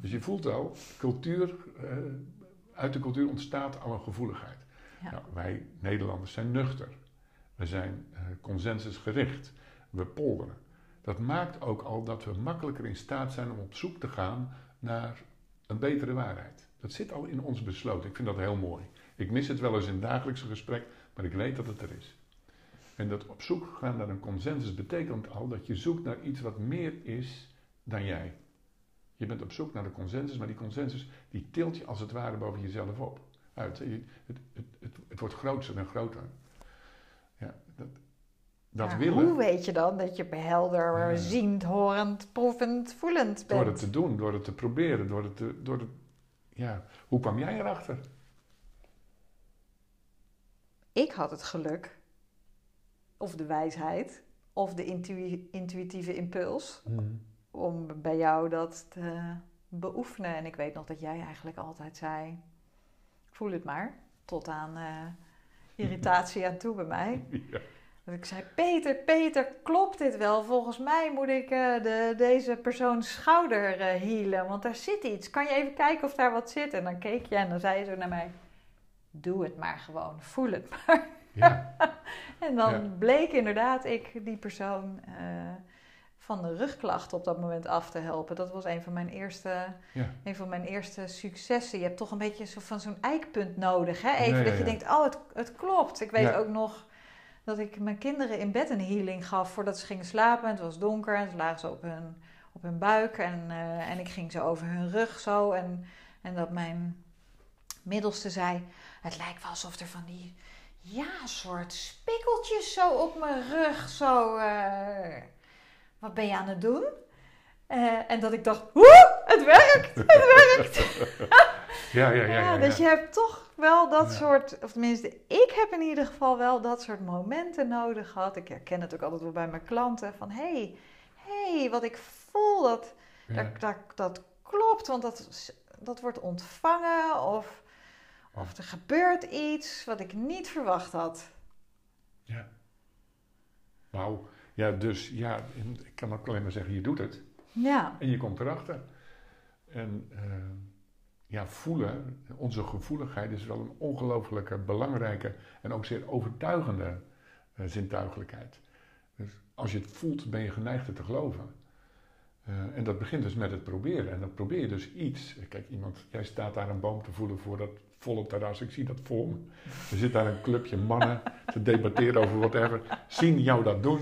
Dus je voelt al, cultuur, eh, uit de cultuur ontstaat al een gevoeligheid. Ja. Nou, wij Nederlanders zijn nuchter. We zijn eh, consensusgericht. We polderen. Dat maakt ook al dat we makkelijker in staat zijn om op zoek te gaan naar een betere waarheid. Dat zit al in ons besloten. Ik vind dat heel mooi. Ik mis het wel eens in het dagelijkse gesprek, maar ik weet dat het er is. En dat op zoek gaan naar een consensus betekent al dat je zoekt naar iets wat meer is dan jij. Je bent op zoek naar de consensus, maar die consensus die tilt je als het ware boven jezelf op. Uit. Het, het, het, het wordt groter en groter. Ja, dat dat willen. Hoe weet je dan dat je behelder, Ja. ziend, horend, proevend, voelend Door het bent? te doen, door het te proberen, door het te. Door het, ja. Hoe kwam jij erachter? Ik had het geluk, of de wijsheid, of de intuïtieve impuls om bij jou dat te beoefenen. En ik weet nog dat jij eigenlijk altijd zei: voel het maar, tot aan eh, irritatie aan toe bij mij. Ja. Dat ik zei: Peter, Peter, klopt dit wel? Volgens mij moet ik eh, de, deze persoon schouder eh healen, want daar zit iets. Kan je even kijken of daar wat zit? En dan keek je en dan zei je zo naar mij: Doe het maar gewoon, voel het maar. Ja. En dan Ja. bleek inderdaad ik die persoon eh, van de rugklachten op dat moment af te helpen. Dat was een van mijn eerste, Ja. een van mijn eerste successen. Je hebt toch een beetje zo van zo'n eikpunt nodig. Hè? Even Ja, dat je denkt, oh, het, het klopt. Ik weet ook nog dat ik mijn kinderen in bed een healing gaf voordat ze gingen slapen. Het was donker en ze lagen zo op hun, op hun buik. En, eh, en ik ging zo over hun rug zo. En, en dat mijn middelste zei, het lijkt wel alsof er van die ja, soort spikkeltjes zo op mijn rug. Zo, eh, wat ben je aan het doen? Eh, en dat ik dacht, woe, het werkt, het werkt. Ja, ja, ja. Ja, dus je hebt toch wel dat Ja. soort, of tenminste, ik heb in ieder geval wel dat soort momenten nodig gehad. Ik herken het ook altijd wel bij mijn klanten. Van, hé, hey, hey, wat ik voel, dat, dat, dat, dat klopt, want dat, dat wordt ontvangen. Of. Of er gebeurt iets wat ik niet verwacht had. Ja. Wauw. Ja, dus ja, ik kan ook alleen maar zeggen, je doet het. Ja, En je komt erachter. En eh, ja, voelen, onze gevoeligheid is wel een ongelooflijke belangrijke en ook zeer overtuigende uh, zintuigelijkheid. Dus als je het voelt, ben je geneigd het te geloven. Uh, en dat begint dus met het proberen. En dan probeer je dus iets. Kijk, iemand, jij staat daar een boom te voelen voor volle terras. Ik zie dat voor me. Er zit daar een clubje mannen te debatteren over whatever. Zien jou dat doen.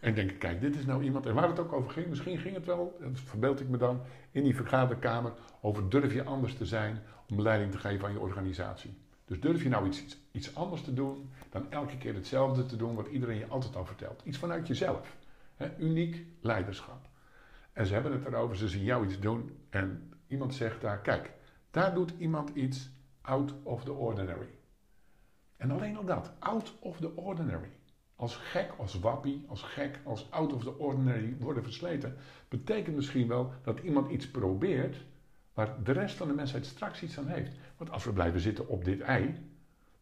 En denken, kijk, dit is nou iemand. En waar het ook over ging, misschien ging het wel, dat verbeeld ik me dan, in die vergaderkamer over durf je anders te zijn om leiding te geven aan je organisatie. Dus durf je nou iets, iets anders te doen dan elke keer hetzelfde te doen wat iedereen je altijd al vertelt. Iets vanuit jezelf. Uniek leiderschap. En ze hebben het erover, ze zien jou iets doen en iemand zegt daar, kijk, daar doet iemand iets out of the ordinary. En alleen al dat, out of the ordinary als gek, als wappie, als gek, als out of the ordinary worden versleten, betekent misschien wel dat iemand iets probeert waar de rest van de mensheid straks iets aan heeft. Want als we blijven zitten op dit ei,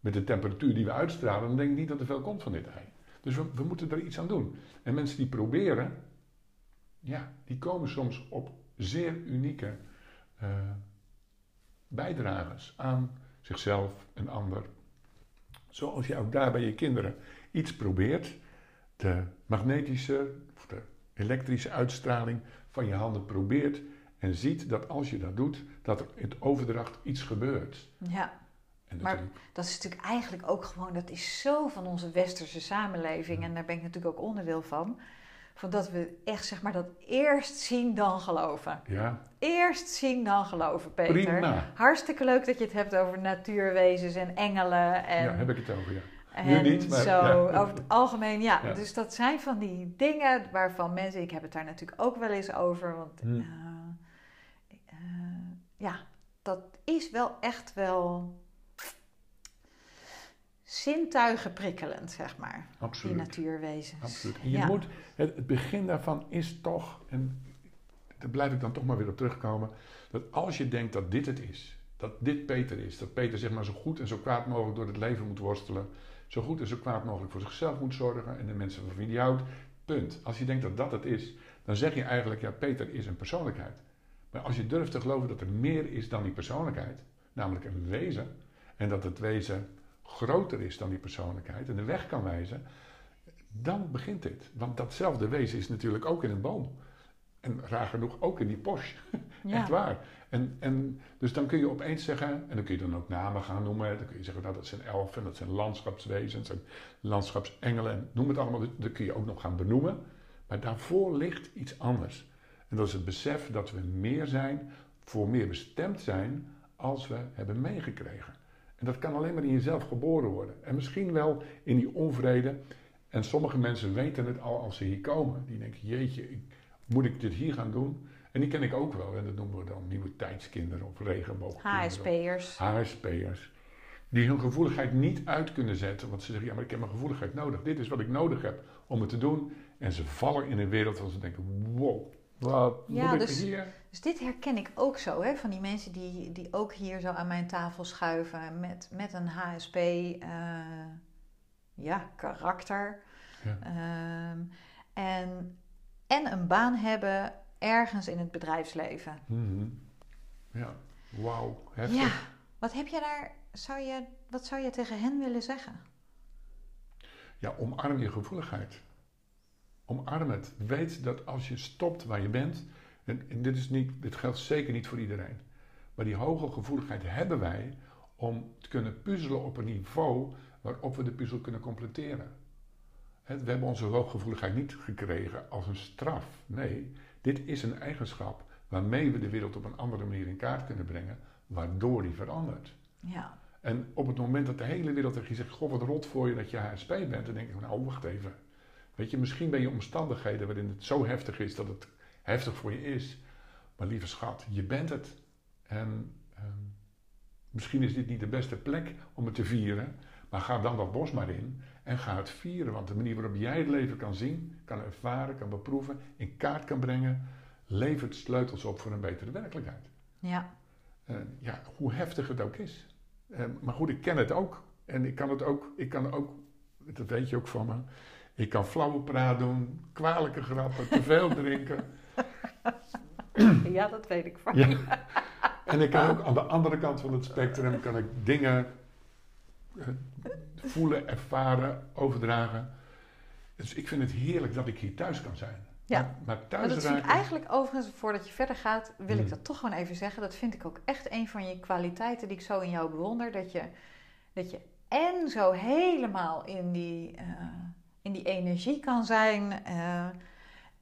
met de temperatuur die we uitstralen, dan denk ik niet dat er veel komt van dit ei. Dus we, moeten er iets aan doen. En mensen die proberen, ja, die komen soms op zeer unieke uh, bijdragers aan zichzelf en ander. Zoals je ook daar bij je kinderen iets probeert, de magnetische of de elektrische uitstraling van je handen probeert en ziet dat als je dat doet, dat er in overdracht iets gebeurt. Ja. maar dat is natuurlijk eigenlijk ook gewoon, dat is zo van onze westerse samenleving en daar ben ik natuurlijk ook onderdeel van. Van dat we echt zeg maar dat eerst zien dan geloven. Ja. Eerst zien dan geloven, Peter. Prima. Hartstikke leuk dat je het hebt over natuurwezens en engelen. En... Ja, heb ik het over, ja. En nu niet, maar zo, over het algemeen, ja. Dus dat zijn van die dingen waarvan mensen, ik heb het daar natuurlijk ook wel eens over, want hm. uh, uh, ja, dat is wel echt wel zintuigen prikkelend, zeg maar. Absoluut. Die natuurwezens. Absoluut. En je moet, het, begin daarvan is toch, en daar blijf ik dan toch maar weer op terugkomen, dat als je denkt dat dit het is, dat dit Peter is, dat Peter zeg maar zo goed en zo kwaad mogelijk door het leven moet worstelen, zo goed en zo kwaad mogelijk voor zichzelf moet zorgen en de mensen van wie hij houdt. Punt. Als je denkt dat dat het is, dan zeg je eigenlijk, ja, Peter is een persoonlijkheid. Maar als je durft te geloven dat er meer is dan die persoonlijkheid, namelijk een wezen, en dat het wezen groter is dan die persoonlijkheid en de weg kan wijzen, dan begint dit. Want datzelfde wezen is natuurlijk ook in een boom. En raar genoeg ook in die Porsche. Ja. Echt waar. En, en, dus dan kun je opeens zeggen, en dan kun je dan ook namen gaan noemen. Dan kun je zeggen, nou dat zijn elfen, dat zijn landschapswezens, en landschapsengelen. En noem het allemaal, dat kun je ook nog gaan benoemen. Maar daarvoor ligt iets anders. En dat is het besef dat we meer zijn, voor meer bestemd zijn, als we hebben meegekregen. Dat kan alleen maar in jezelf geboren worden. En misschien wel in die onvrede. En sommige mensen weten het al als ze hier komen. Die denken, jeetje, ik, moet ik dit hier gaan doen? En die ken ik ook wel. En dat noemen we dan nieuwe tijdskinderen of regenboogkinderen. HSP'ers. HSP'ers. Die hun gevoeligheid niet uit kunnen zetten. Want ze zeggen, ja, maar ik heb mijn gevoeligheid nodig. Dit is wat ik nodig heb om het te doen. En ze vallen in een wereld waar ze denken, wow, wat ja, moet dus, ik hier? Dus dit herken ik ook zo, hè, van die mensen die, die ook hier zo aan mijn tafel schuiven met, met een HSP, uh, eh, ja, karakter. Ja. Ehm, en en een baan hebben ergens in het bedrijfsleven. Mm Ja, wauw. Ja, wat heb je daar, zou je, wat zou je tegen hen willen zeggen? Ja, omarm je gevoeligheid. Omarm het. Weet dat als je stopt waar je bent, en, en dit, is niet, dit geldt zeker niet voor iedereen, maar die hoge gevoeligheid hebben wij om te kunnen puzzelen op een niveau waarop we de puzzel kunnen completeren. We hebben onze hooggevoeligheid niet gekregen als een straf. Nee, dit is een eigenschap waarmee we de wereld op een andere manier in kaart kunnen brengen, waardoor die verandert. Ja. En op het moment dat de hele wereld tegen je zegt: Goh, wat rot voor je dat je HSP bent, dan denk ik: Nou, wacht even. Weet je, misschien ben je omstandigheden waarin het zo heftig is dat het heftig voor je is. Maar lieve schat, je bent het. En ehm, misschien is dit niet de beste plek om het te vieren, maar ga dan dat bos maar in en ga het vieren. Want de manier waarop jij het leven kan zien, kan ervaren, kan beproeven, in kaart kan brengen, levert sleutels op voor een betere werkelijkheid. Ja. Uh, ja, hoe heftig het ook is. Uh, maar goed, ik ken het ook. En ik kan het ook, ik kan ook, dat weet je ook van me. Ik kan flauwe praat doen, kwalijke grappen, te veel drinken. Ja, dat weet ik van je. En ik kan ook aan de andere kant van het spectrum kan ik dingen eh, voelen, ervaren, overdragen. Dus ik vind het heerlijk dat ik hier thuis kan zijn. Ja. Maar, maar thuis Maar dat vind ik eigenlijk overigens, voordat je verder gaat, wil ik Hmm. dat toch gewoon even zeggen. Dat vind ik ook echt een van je kwaliteiten die ik zo in jou bewonder. Dat je, dat je en zo helemaal in die, eh, in die energie kan zijn. eh,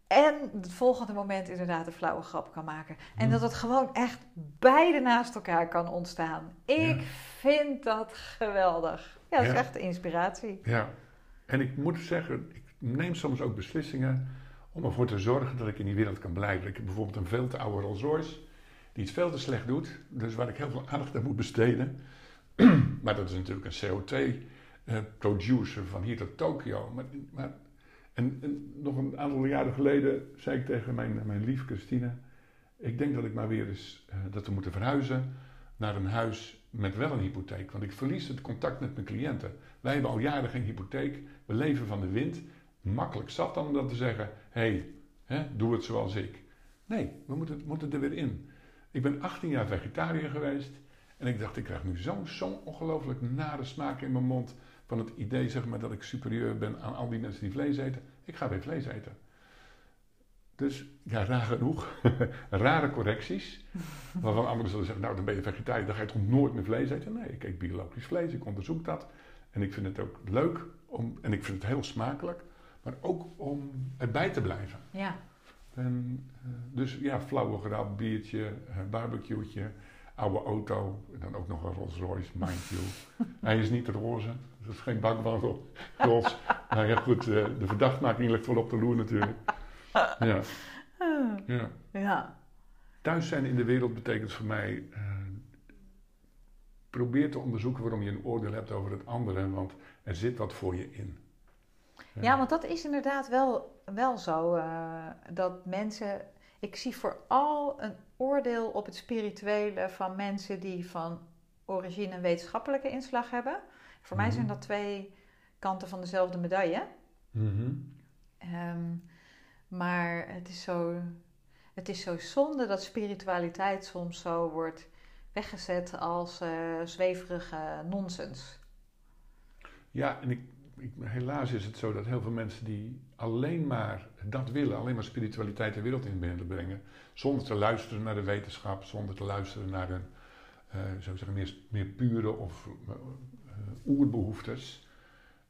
en het volgende moment inderdaad een flauwe grap kan maken. En Hmm. dat het gewoon echt beide naast elkaar kan ontstaan. Ik Ja. vind dat geweldig. Ja, dat is echt inspiratie. Ja, en ik moet zeggen, ik neem soms ook beslissingen om ervoor te zorgen dat ik in die wereld kan blijven. Ik heb bijvoorbeeld een veel te oude Rolls Royce, die het veel te slecht doet, dus waar ik heel veel aandacht aan moet besteden. maar dat is natuurlijk een CO2-producer van hier tot Tokio. Maar, maar, en, nog een aantal jaren geleden zei ik tegen mijn, mijn lief Christine, ik denk dat ik maar weer eens, eh, dat we moeten verhuizen naar een huis met wel een hypotheek. Want ik verlies het contact met mijn cliënten. Wij hebben al jaren geen hypotheek. We leven van de wind. Makkelijk zat dan om dan te zeggen: hey, doe het zoals ik. Nee, we moeten, moeten er weer in. Ik ben 18 jaar vegetariër geweest. En ik dacht, ik krijg nu zo'n zo'n ongelooflijk nare smaak in mijn mond. Van het idee zeg maar, dat ik superieur ben aan al die mensen die vlees eten. Ik ga weer vlees eten. Dus ja, raar genoeg. Rare correcties. Waarvan anderen zullen zeggen, nou dan ben je vegetariër, dan ga je toch nooit meer vlees eten? Nee, ik eet biologisch vlees, ik onderzoek dat. En ik vind het ook leuk, om, en ik vind het heel smakelijk, maar ook om erbij te blijven. Ja, En, eh, dus ja, flauwe grap, biertje, eh, barbecue'tje, oude auto, en dan ook nog een Rolls Royce, mind you. Hij is niet roze, dat is geen bankwagen Rolls. nou ja goed, eh, de verdachtmaking ligt wel op de loer natuurlijk. Ja, ja. ja. Thuis zijn in de wereld betekent voor mij. eh, probeer te onderzoeken waarom je een oordeel hebt over het andere, want er zit wat voor je in. Ja, want dat is inderdaad wel, wel zo. eh, dat mensen. Ik zie vooral een oordeel op het spirituele van mensen die van origine een wetenschappelijke inslag hebben. Voor mij Mhm. zijn dat twee kanten van dezelfde medaille. Mhm. Ehm, maar het is, zo, het is zo zonde dat spiritualiteit soms zo wordt weggezet als eh, zweverige nonsens. Ja, en ik, ik, helaas is het zo dat heel veel mensen die alleen maar dat willen, alleen maar spiritualiteit de wereld in willen brengen, zonder te luisteren naar de wetenschap, zonder te luisteren naar hun, eh zou ik zeggen, meer, meer pure of eh, oerbehoeftes,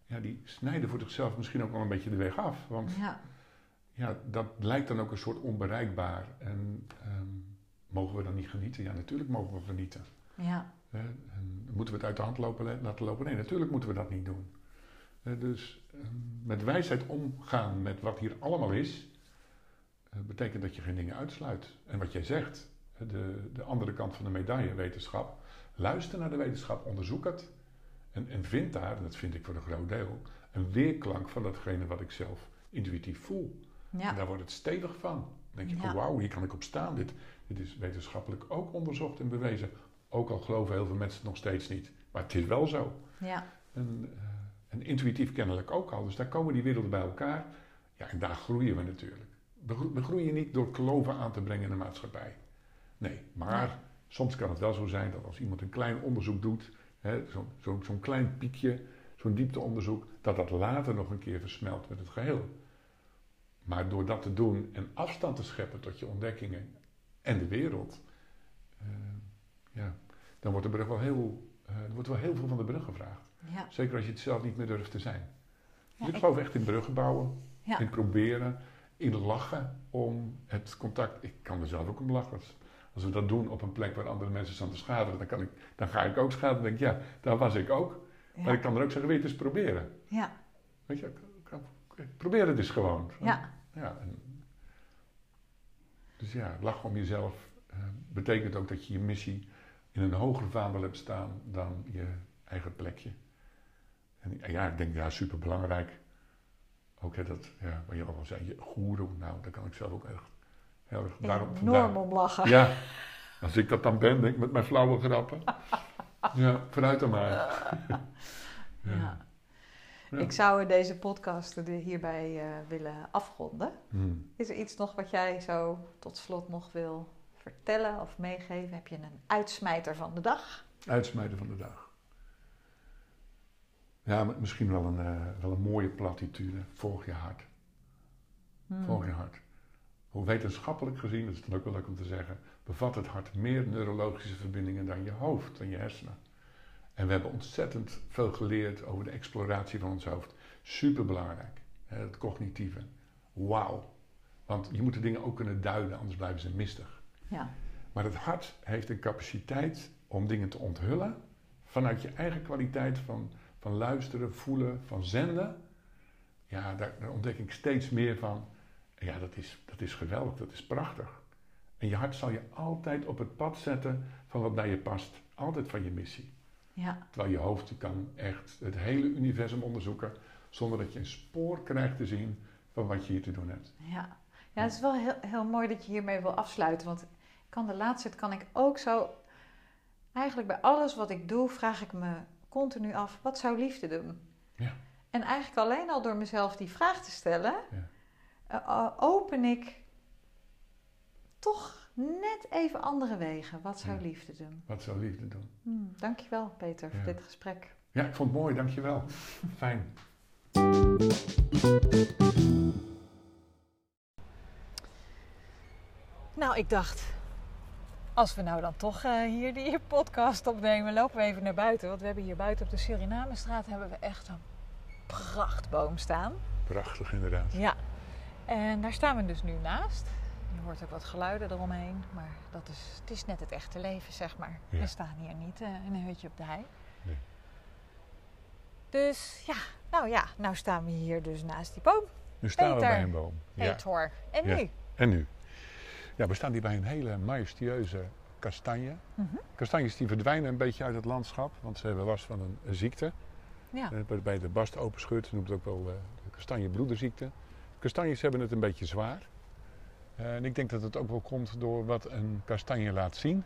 ja, die snijden voor zichzelf misschien ook wel een beetje de weg af. Want Ja, ja, dat lijkt dan ook een soort onbereikbaar. En ehm, mogen we dan niet genieten? Ja, natuurlijk mogen we genieten. ja? En moeten we het uit de hand lopen, laten lopen? Nee, natuurlijk moeten we dat niet doen. Dus ehm, met wijsheid omgaan met wat hier allemaal is, eh, betekent dat je geen dingen uitsluit. En wat jij zegt, de, de andere kant van de medaille, wetenschap, luister naar de wetenschap, onderzoek het. En, en vind daar, en dat vind ik voor een groot deel, een weerklank van datgene wat ik zelf intuïtief voel. En ja, daar wordt het stevig van. Dan denk je, Ja. oh wauw, hier kan ik op staan. Dit, dit is wetenschappelijk ook onderzocht en bewezen. Ook al geloven heel veel mensen het nog steeds niet. Maar het is wel zo. ja, En, eh, en intuïtief kennelijk ook al. Dus daar komen die werelden bij elkaar. Ja, en daar groeien we natuurlijk. We, gro- we groeien niet door kloven aan te brengen in de maatschappij. Nee, maar soms kan het wel zo zijn dat als iemand een klein onderzoek doet, hè, zo- zo- zo'n klein piekje, zo'n diepteonderzoek, dat dat later nog een keer versmelt met het geheel. Maar door dat te doen en afstand te scheppen tot je ontdekkingen en de wereld, eh, ja, dan wordt er brug wel heel, eh, er wordt wel heel veel van de brug gevraagd. ja. Zeker als je het zelf niet meer durft te zijn. Ja, Dus ik geloof echt in bruggen bouwen, Ja. in proberen, in lachen om het contact. Ik kan er zelf ook om lachen. Als we dat doen op een plek waar andere mensen staan te schaderen, dan, kan ik, dan ga ik ook schaderen. Dan denk ik, ja, daar was ik ook. Maar ik kan er ook zeggen, weet je, eens proberen. ja, Weet je, probeer het eens gewoon. ja, Ja, en, dus ja, lachen om jezelf eh, betekent ook dat je je missie in een hoger vaandel hebt staan dan je eigen plekje. En ja, ik denk, ja, superbelangrijk. Ook hè, dat, ja, wat je al zei, je goeroe, nou, daar kan ik zelf ook echt daarom enorm om lachen. Ja, als ik dat dan ben, denk ik, met mijn flauwe grappen. Ja, vooruit dan maar. Ja. Ja. Ik zou deze podcast er hierbij eh, willen afronden. Hmm. Is er iets nog wat jij zo tot slot nog wil vertellen of meegeven? Heb je een uitsmijter van de dag? Uitsmijter van de dag. Ja, misschien wel een, eh, wel een mooie platitude. Volg je hart. Hmm. Volg je hart. Hoe wetenschappelijk gezien, dat is dan ook wel leuk om te zeggen, bevat het hart meer neurologische verbindingen dan je hoofd, dan je hersenen. En we hebben ontzettend veel geleerd over de exploratie van ons hoofd. Superbelangrijk. Hè, Het cognitieve. Wauw. Want je moet de dingen ook kunnen duiden, anders blijven ze mistig. Ja. Maar het hart heeft een capaciteit om dingen te onthullen vanuit je eigen kwaliteit van, van luisteren, voelen, van zenden. Ja, daar, daar ontdek ik steeds meer van. Ja, dat is, dat is geweldig, dat is prachtig. En je hart zal je altijd op het pad zetten van wat bij je past. Altijd van je missie. Ja. Terwijl je hoofd kan echt het hele universum onderzoeken zonder dat je een spoor krijgt te zien van wat je hier te doen hebt. Ja, ja het is wel heel, heel mooi dat je hiermee wil afsluiten. Want ik kan de laatste kan ik ook zo... Eigenlijk bij alles wat ik doe, vraag ik me continu af... Wat zou liefde doen? Ja. En eigenlijk alleen al door mezelf die vraag te stellen... Ja. Eh, eh, open ik toch net even andere wegen. Wat zou Ja. liefde doen? Wat zou liefde doen? Hmm, dankjewel Peter voor dit gesprek. Ja, ik vond het mooi, dankjewel. Fijn. Nou, ik dacht, als we nou dan toch eh, hier die podcast opnemen, lopen we even naar buiten. Want we hebben hier buiten op de Surinamestraat hebben we echt een prachtboom staan. Prachtig inderdaad. Ja, en daar staan we dus nu naast. Je hoort ook wat geluiden eromheen, maar dat is, het is net het echte leven, zeg maar. Ja. We staan hier niet eh, in een hutje op de hei. Nee. Dus ja, nou ja, nou staan we hier dus naast die boom. Nu staan we bij een boom. Ja. Peter. En Ja. nu? En nu? Ja, we staan hier bij een hele majestueuze kastanje. Mhm. Kastanjes die verdwijnen een beetje uit het landschap, want ze hebben last van een, ziekte. Ja. Eh, Waarbij de bast openscheurt, noemt het ook wel eh, de kastanjebloederziekte. Kastanjes hebben het een beetje zwaar. Eh, en ik denk dat het ook wel komt door wat een kastanje laat zien.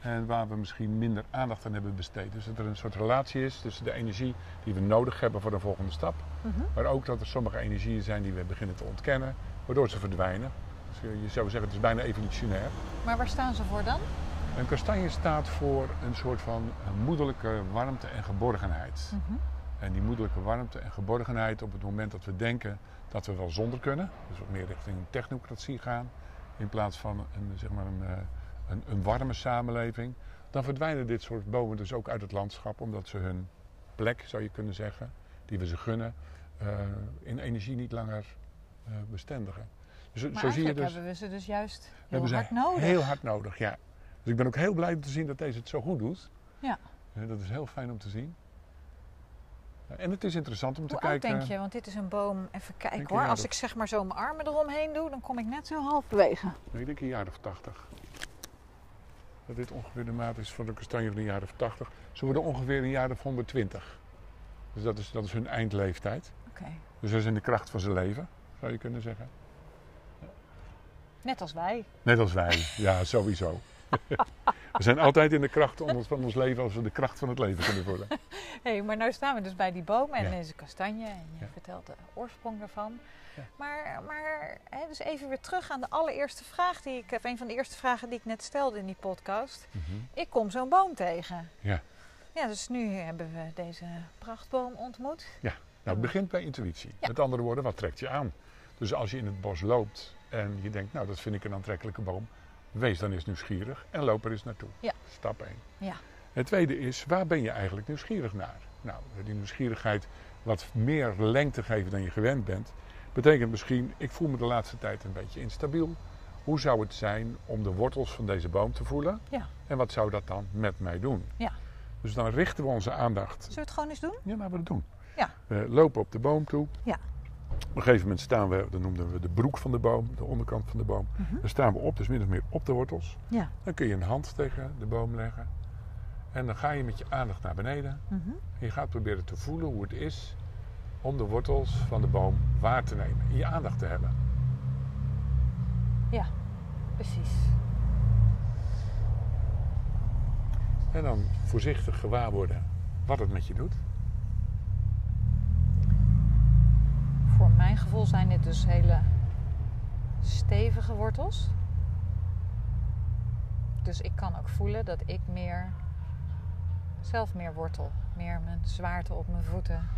En waar we misschien minder aandacht aan hebben besteed. Dus dat er een soort relatie is tussen de energie die we nodig hebben voor de volgende stap. Mhm. Maar ook dat er sommige energieën zijn die we beginnen te ontkennen, waardoor ze verdwijnen. Dus je- je zou zeggen, het is bijna evolutionair. Maar waar staan ze voor dan? Een kastanje staat voor een soort van eh, moederlijke warmte en geborgenheid. Mhm. En die moederlijke warmte en geborgenheid op het moment dat we denken dat we wel zonder kunnen, dus wat meer richting een technocratie gaan, in plaats van een, zeg maar een, eh, een, een warme samenleving, dan verdwijnen dit soort bomen dus ook uit het landschap, omdat ze hun plek, zou je kunnen zeggen, die we ze gunnen, eh, in energie niet langer eh, bestendigen. Dus Maar zo zie je dus. hebben we ze dus juist heel hebben ze hard nodig. Heel hard nodig, ja. Dus ik ben ook heel blij om te zien dat deze het zo goed doet. Ja. Dat is heel fijn om te zien. En het is interessant om te Hoe kijken. denk je? Want dit is een boom. Even kijken hoor. Als ik zeg maar zo mijn armen eromheen doe, dan kom ik net zo half bewegen. Ik denk een jaar of tachtig. Dat dit ongeveer de maat is van de kastanje van een jaar of tachtig. Ze worden ongeveer een jaar of 120. Dus dat is, dat is hun eindleeftijd. Oké. Dus dat is in de kracht van zijn leven, zou je kunnen zeggen. Net als wij. Net als wij, ja, sowieso. we zijn altijd in de kracht van ons, leven als we de kracht van het leven kunnen voelen. Hé, hey, maar nu staan we dus bij die boom en Ja. deze kastanje. En je Ja. vertelt de oorsprong daarvan. Ja. Maar, maar hè, dus even weer terug aan de allereerste vraag die ik... Of een van de eerste vragen die ik net stelde in die podcast. Ik kom zo'n boom tegen. Ja. Ja, dus nu hebben we deze prachtboom ontmoet. Nou, het begint bij intuïtie. Ja. Met andere woorden, wat trekt je aan? Dus als je in het bos loopt en je denkt, nou, dat vind ik een aantrekkelijke boom, wees dan eens nieuwsgierig en loop er eens naartoe. Ja. Stap 1. Ja. Het tweede is, waar ben je eigenlijk nieuwsgierig naar? Nou, die nieuwsgierigheid wat meer lengte geven dan je gewend bent, betekent misschien, ik voel me de laatste tijd een beetje instabiel. Hoe zou het zijn om de wortels van deze boom te voelen? Ja. En wat zou dat dan met mij doen? Ja. Dus dan richten we onze aandacht Zullen we het gewoon eens doen? ja, laten we dat doen. Ja. We lopen op de boom toe. Ja. Op een gegeven moment staan we, dat noemden we de broek van de boom, de onderkant van de boom. Mhm. Daar staan we op, dus min of meer op de wortels. Ja. Dan kun je een hand tegen de boom leggen. En dan ga je met je aandacht naar beneden. Mhm. En je gaat proberen te voelen hoe het is om de wortels van de boom waar te nemen. In je aandacht te hebben. Ja, precies. En dan voorzichtig gewaar worden wat het met je doet. Voor mijn gevoel zijn dit dus hele stevige wortels. Dus ik kan ook voelen dat ik meer zelf meer wortel. Meer mijn zwaarte op mijn voeten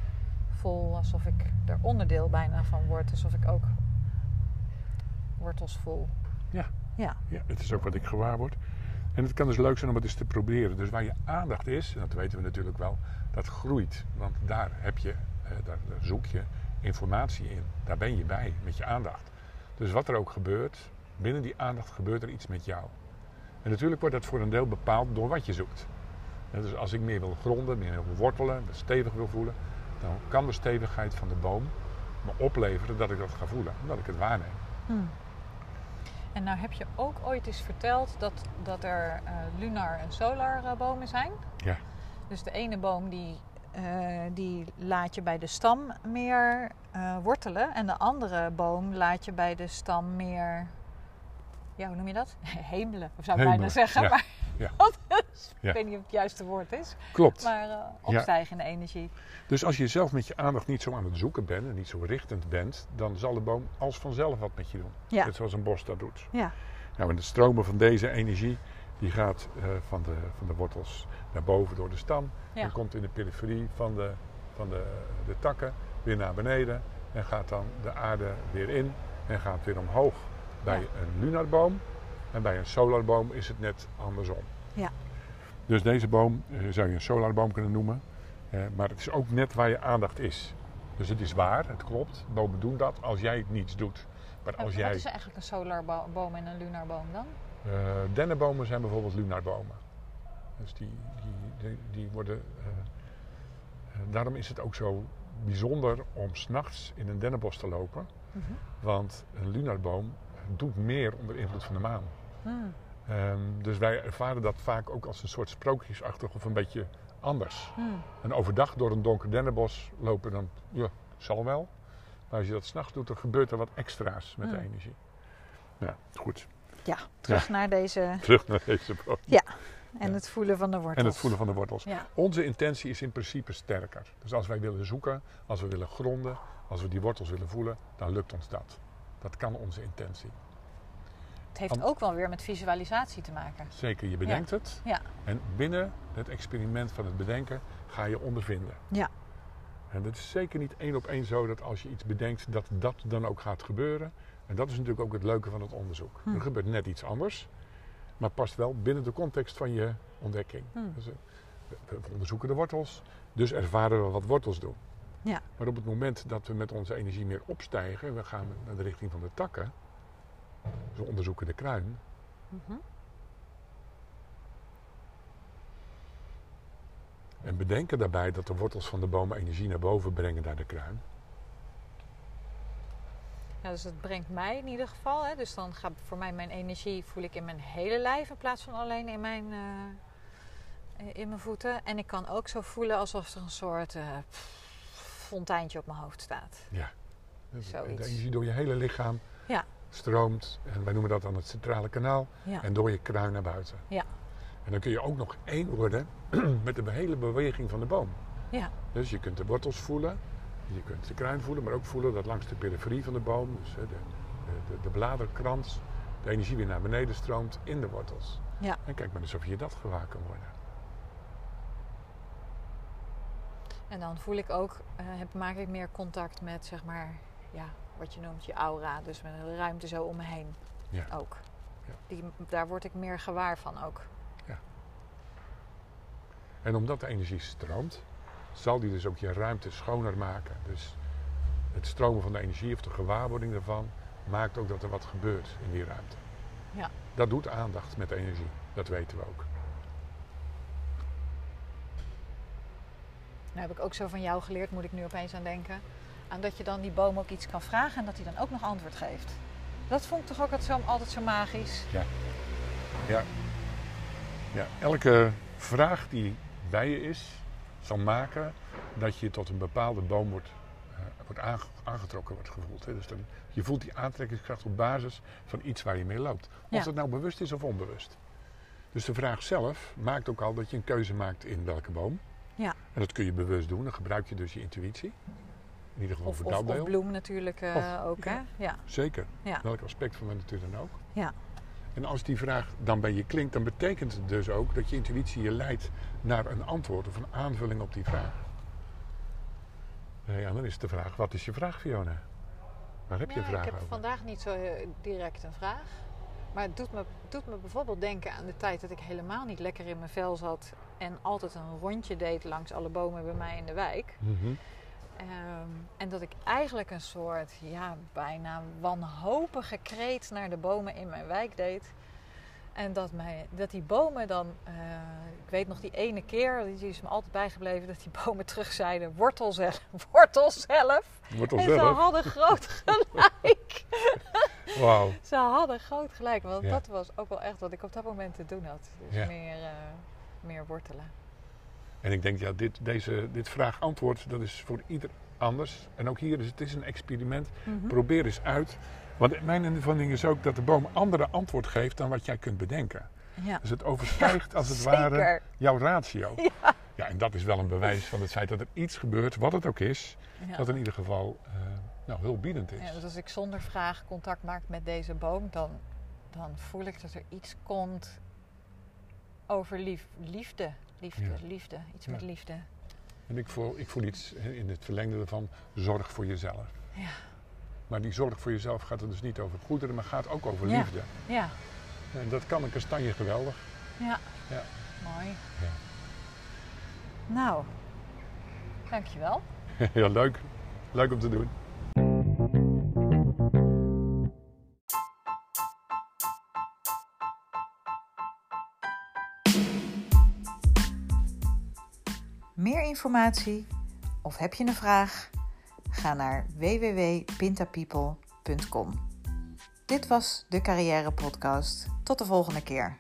voel. Alsof ik er onderdeel bijna van word. Alsof ik ook wortels voel. Ja. Ja. Ja, het is ook wat ik gewaar word. En het kan dus leuk zijn om het eens te proberen. Dus waar je aandacht is, en dat weten we natuurlijk wel, dat groeit. Want daar, heb je, eh, daar zoek je informatie in. Daar ben je bij met je aandacht. Dus wat er ook gebeurt, binnen die aandacht gebeurt er iets met jou. En natuurlijk wordt dat voor een deel bepaald door wat je zoekt. Dus als ik meer wil gronden, meer wil wortelen, me stevig wil voelen, dan kan de stevigheid van de boom me opleveren dat ik dat ga voelen, omdat ik het waarneem. Hmm. En nou heb je ook ooit eens verteld dat, dat er eh, lunar en solar eh, bomen zijn. Ja. Dus de ene boom die, eh, die laat je bij de stam meer eh, wortelen. En de andere boom laat je bij de stam meer, ja hoe noem je dat? Hemelen, of zou ik bijna zeggen. ja, Maar ja. dat is- Ja. Ik weet niet of het juiste woord is. Klopt. Maar eh, opstijgende energie. Dus als je zelf met je aandacht niet zo aan het zoeken bent en niet zo richtend bent, dan zal de boom als vanzelf wat met je doen. Net zoals een bos dat doet. Ja. Nou, en de stromen van deze energie, die gaat van, de, van de wortels naar boven door de stam. Ja. En komt in de periferie van, de, van de, de takken weer naar beneden. En gaat dan de aarde weer in en gaat weer omhoog. Bij Ja. een lunarboom en bij een solarboom is het net andersom. Ja. Dus deze boom eh, zou je een solarboom kunnen noemen. Eh, maar het is ook net waar je aandacht is. Dus het is waar, het klopt. Bomen doen dat als jij niets doet. Maar als Wat jij... is eigenlijk een solarboom en een lunarboom dan? Eh, dennenbomen zijn bijvoorbeeld lunarbomen. Dus die, die, die, die worden. eh, eh, daarom is het ook zo bijzonder om s'nachts in een dennenbos te lopen. Mhm. Want een lunarboom doet meer onder invloed van de maan. Hmm. Ehm, dus wij ervaren dat vaak ook als een soort sprookjesachtig of een beetje anders. Hmm. En overdag door een donker dennenbos lopen, dan ja, zal wel. Maar als je dat s'nachts doet, dan gebeurt er wat extra's met de Hmm. energie. Ja, goed. Ja, terug naar deze Terug naar deze boom. En Ja. het voelen van de wortels. En het voelen van de wortels. Ja. Onze intentie is in principe sterker. Dus als wij willen zoeken, als we willen gronden, als we die wortels willen voelen, dan lukt ons dat. Dat kan onze intentie. Het heeft Am- ook wel weer met visualisatie te maken. Zeker, je bedenkt het. Ja. En binnen het experiment van het bedenken ga je ondervinden. Ja. En het is zeker niet één op één zo dat als je iets bedenkt, dat dat dan ook gaat gebeuren. En dat is natuurlijk ook het leuke van het onderzoek. Hm. Er gebeurt net iets anders, maar past wel binnen de context van je ontdekking. Hm. Dus, eh, we- we onderzoeken de wortels, dus ervaren we wat wortels doen. Ja. Maar op het moment dat we met onze energie meer opstijgen, we gaan naar de richting van de takken, dus we onderzoeken de kruin, Mhm. En bedenken daarbij dat de wortels van de bomen energie naar boven brengen naar de kruin. Ja, dus het brengt mij in ieder geval. Hè, dus dan gaat voor mij mijn energie voel ik in mijn hele lijf in plaats van alleen in mijn, eh, in mijn voeten. En ik kan ook zo voelen alsof er een soort eh, fonteintje op mijn hoofd staat. Dus Zoiets. de energie door je hele lichaam Ja. stroomt. En wij noemen dat dan het centrale kanaal. Ja. En door je kruin naar buiten. Ja. En dan kun je ook nog één worden met de hele beweging van de boom. Ja. Dus je kunt de wortels voelen. Je kunt de kruin voelen, maar ook voelen dat langs de periferie van de boom, dus de, de, de, de bladerkrans, de energie weer naar beneden stroomt in de wortels. Ja. En kijk maar eens of je dat gewaar kan worden. En dan voel ik ook, eh, heb, maak ik meer contact met zeg maar, ja, wat je noemt je aura. Dus met de ruimte zo om me heen Ja. ook. Ja. Die, daar word ik meer gewaar van ook. En omdat de energie stroomt, zal die dus ook je ruimte schoner maken. Dus het stromen van de energie of de gewaarwording daarvan maakt ook dat er wat gebeurt in die ruimte. Ja. Dat doet aandacht met energie, dat weten we ook. Nou heb ik ook zo van jou geleerd, moet ik nu opeens aan denken. Aan dat je dan die boom ook iets kan vragen en dat hij dan ook nog antwoord geeft. Dat vond ik toch ook altijd zo, altijd zo magisch. Ja, elke vraag die bij je is, zal maken dat je tot een bepaalde boom wordt, eh, wordt aange- aangetrokken wordt gevoeld. Hè. Dus dan, je voelt die aantrekkingskracht op basis van iets waar je mee loopt. Of Ja. dat nou bewust is of onbewust. Dus de vraag zelf maakt ook al dat je een keuze maakt in welke boom. Ja. En dat kun je bewust doen. Dan gebruik je dus je intuïtie. In ieder geval Of, voor dat of bloem natuurlijk eh, Of- ook, ja. hè? Ja. Zeker. Welk aspect van de natuur dan ook. Ja. En als die vraag dan bij je klinkt, dan betekent het dus ook dat je intuïtie je leidt naar een antwoord of een aanvulling op die vraag. Ja, dan is de vraag, wat is je vraag, Fiona? Waar heb je een vraag ik heb over? vandaag niet zo eh, direct een vraag. Maar het doet me, doet me bijvoorbeeld denken aan de tijd dat ik helemaal niet lekker in mijn vel zat. En altijd een rondje deed langs alle bomen bij mij in de wijk. Mhm. Ehm, en dat ik eigenlijk een soort, ja, bijna wanhopige kreet naar de bomen in mijn wijk deed. En dat, mij, dat die bomen dan, eh, ik weet nog die ene keer, die is me altijd bijgebleven, dat die bomen terug zeiden, wortel zelf, wortel zelf. Wortel En ze hadden groot gelijk. Wauw. Ze hadden groot gelijk, want Ja. dat was ook wel echt wat ik op dat moment te doen had. Dus Ja. meer, eh, meer wortelen. En ik denk, ja, dit, deze, dit vraag-antwoord, dat is voor ieder anders. En ook hier is het is een experiment. Mhm. Probeer eens uit. Want mijn invulling is ook dat de boom andere antwoord geeft dan wat jij kunt bedenken. Ja, Dus het overstijgt als het zeker. ware jouw ratio. Ja. en dat is wel een bewijs van het feit dat er iets gebeurt, wat het ook is, Ja. dat in ieder geval eh nou, hulpbiedend is. Ja, dus als ik zonder vraag contact maak met deze boom, dan, dan voel ik dat er iets komt over lief, liefde. Liefde, Ja. liefde. Iets Ja. met liefde. En ik voel, ik voel iets in het verlengde ervan, zorg voor jezelf. Ja. Maar die zorg voor jezelf gaat er dus niet over goederen, maar gaat ook over liefde. Ja, En dat kan een kastanje geweldig. ja. Ja. Mooi. Ja. Nou, dankjewel. Ja, leuk. Leuk om te doen. Informatie of heb je een vraag? Ga naar www.pintapeople.com. Dit was de Carrière Podcast. Tot de volgende keer.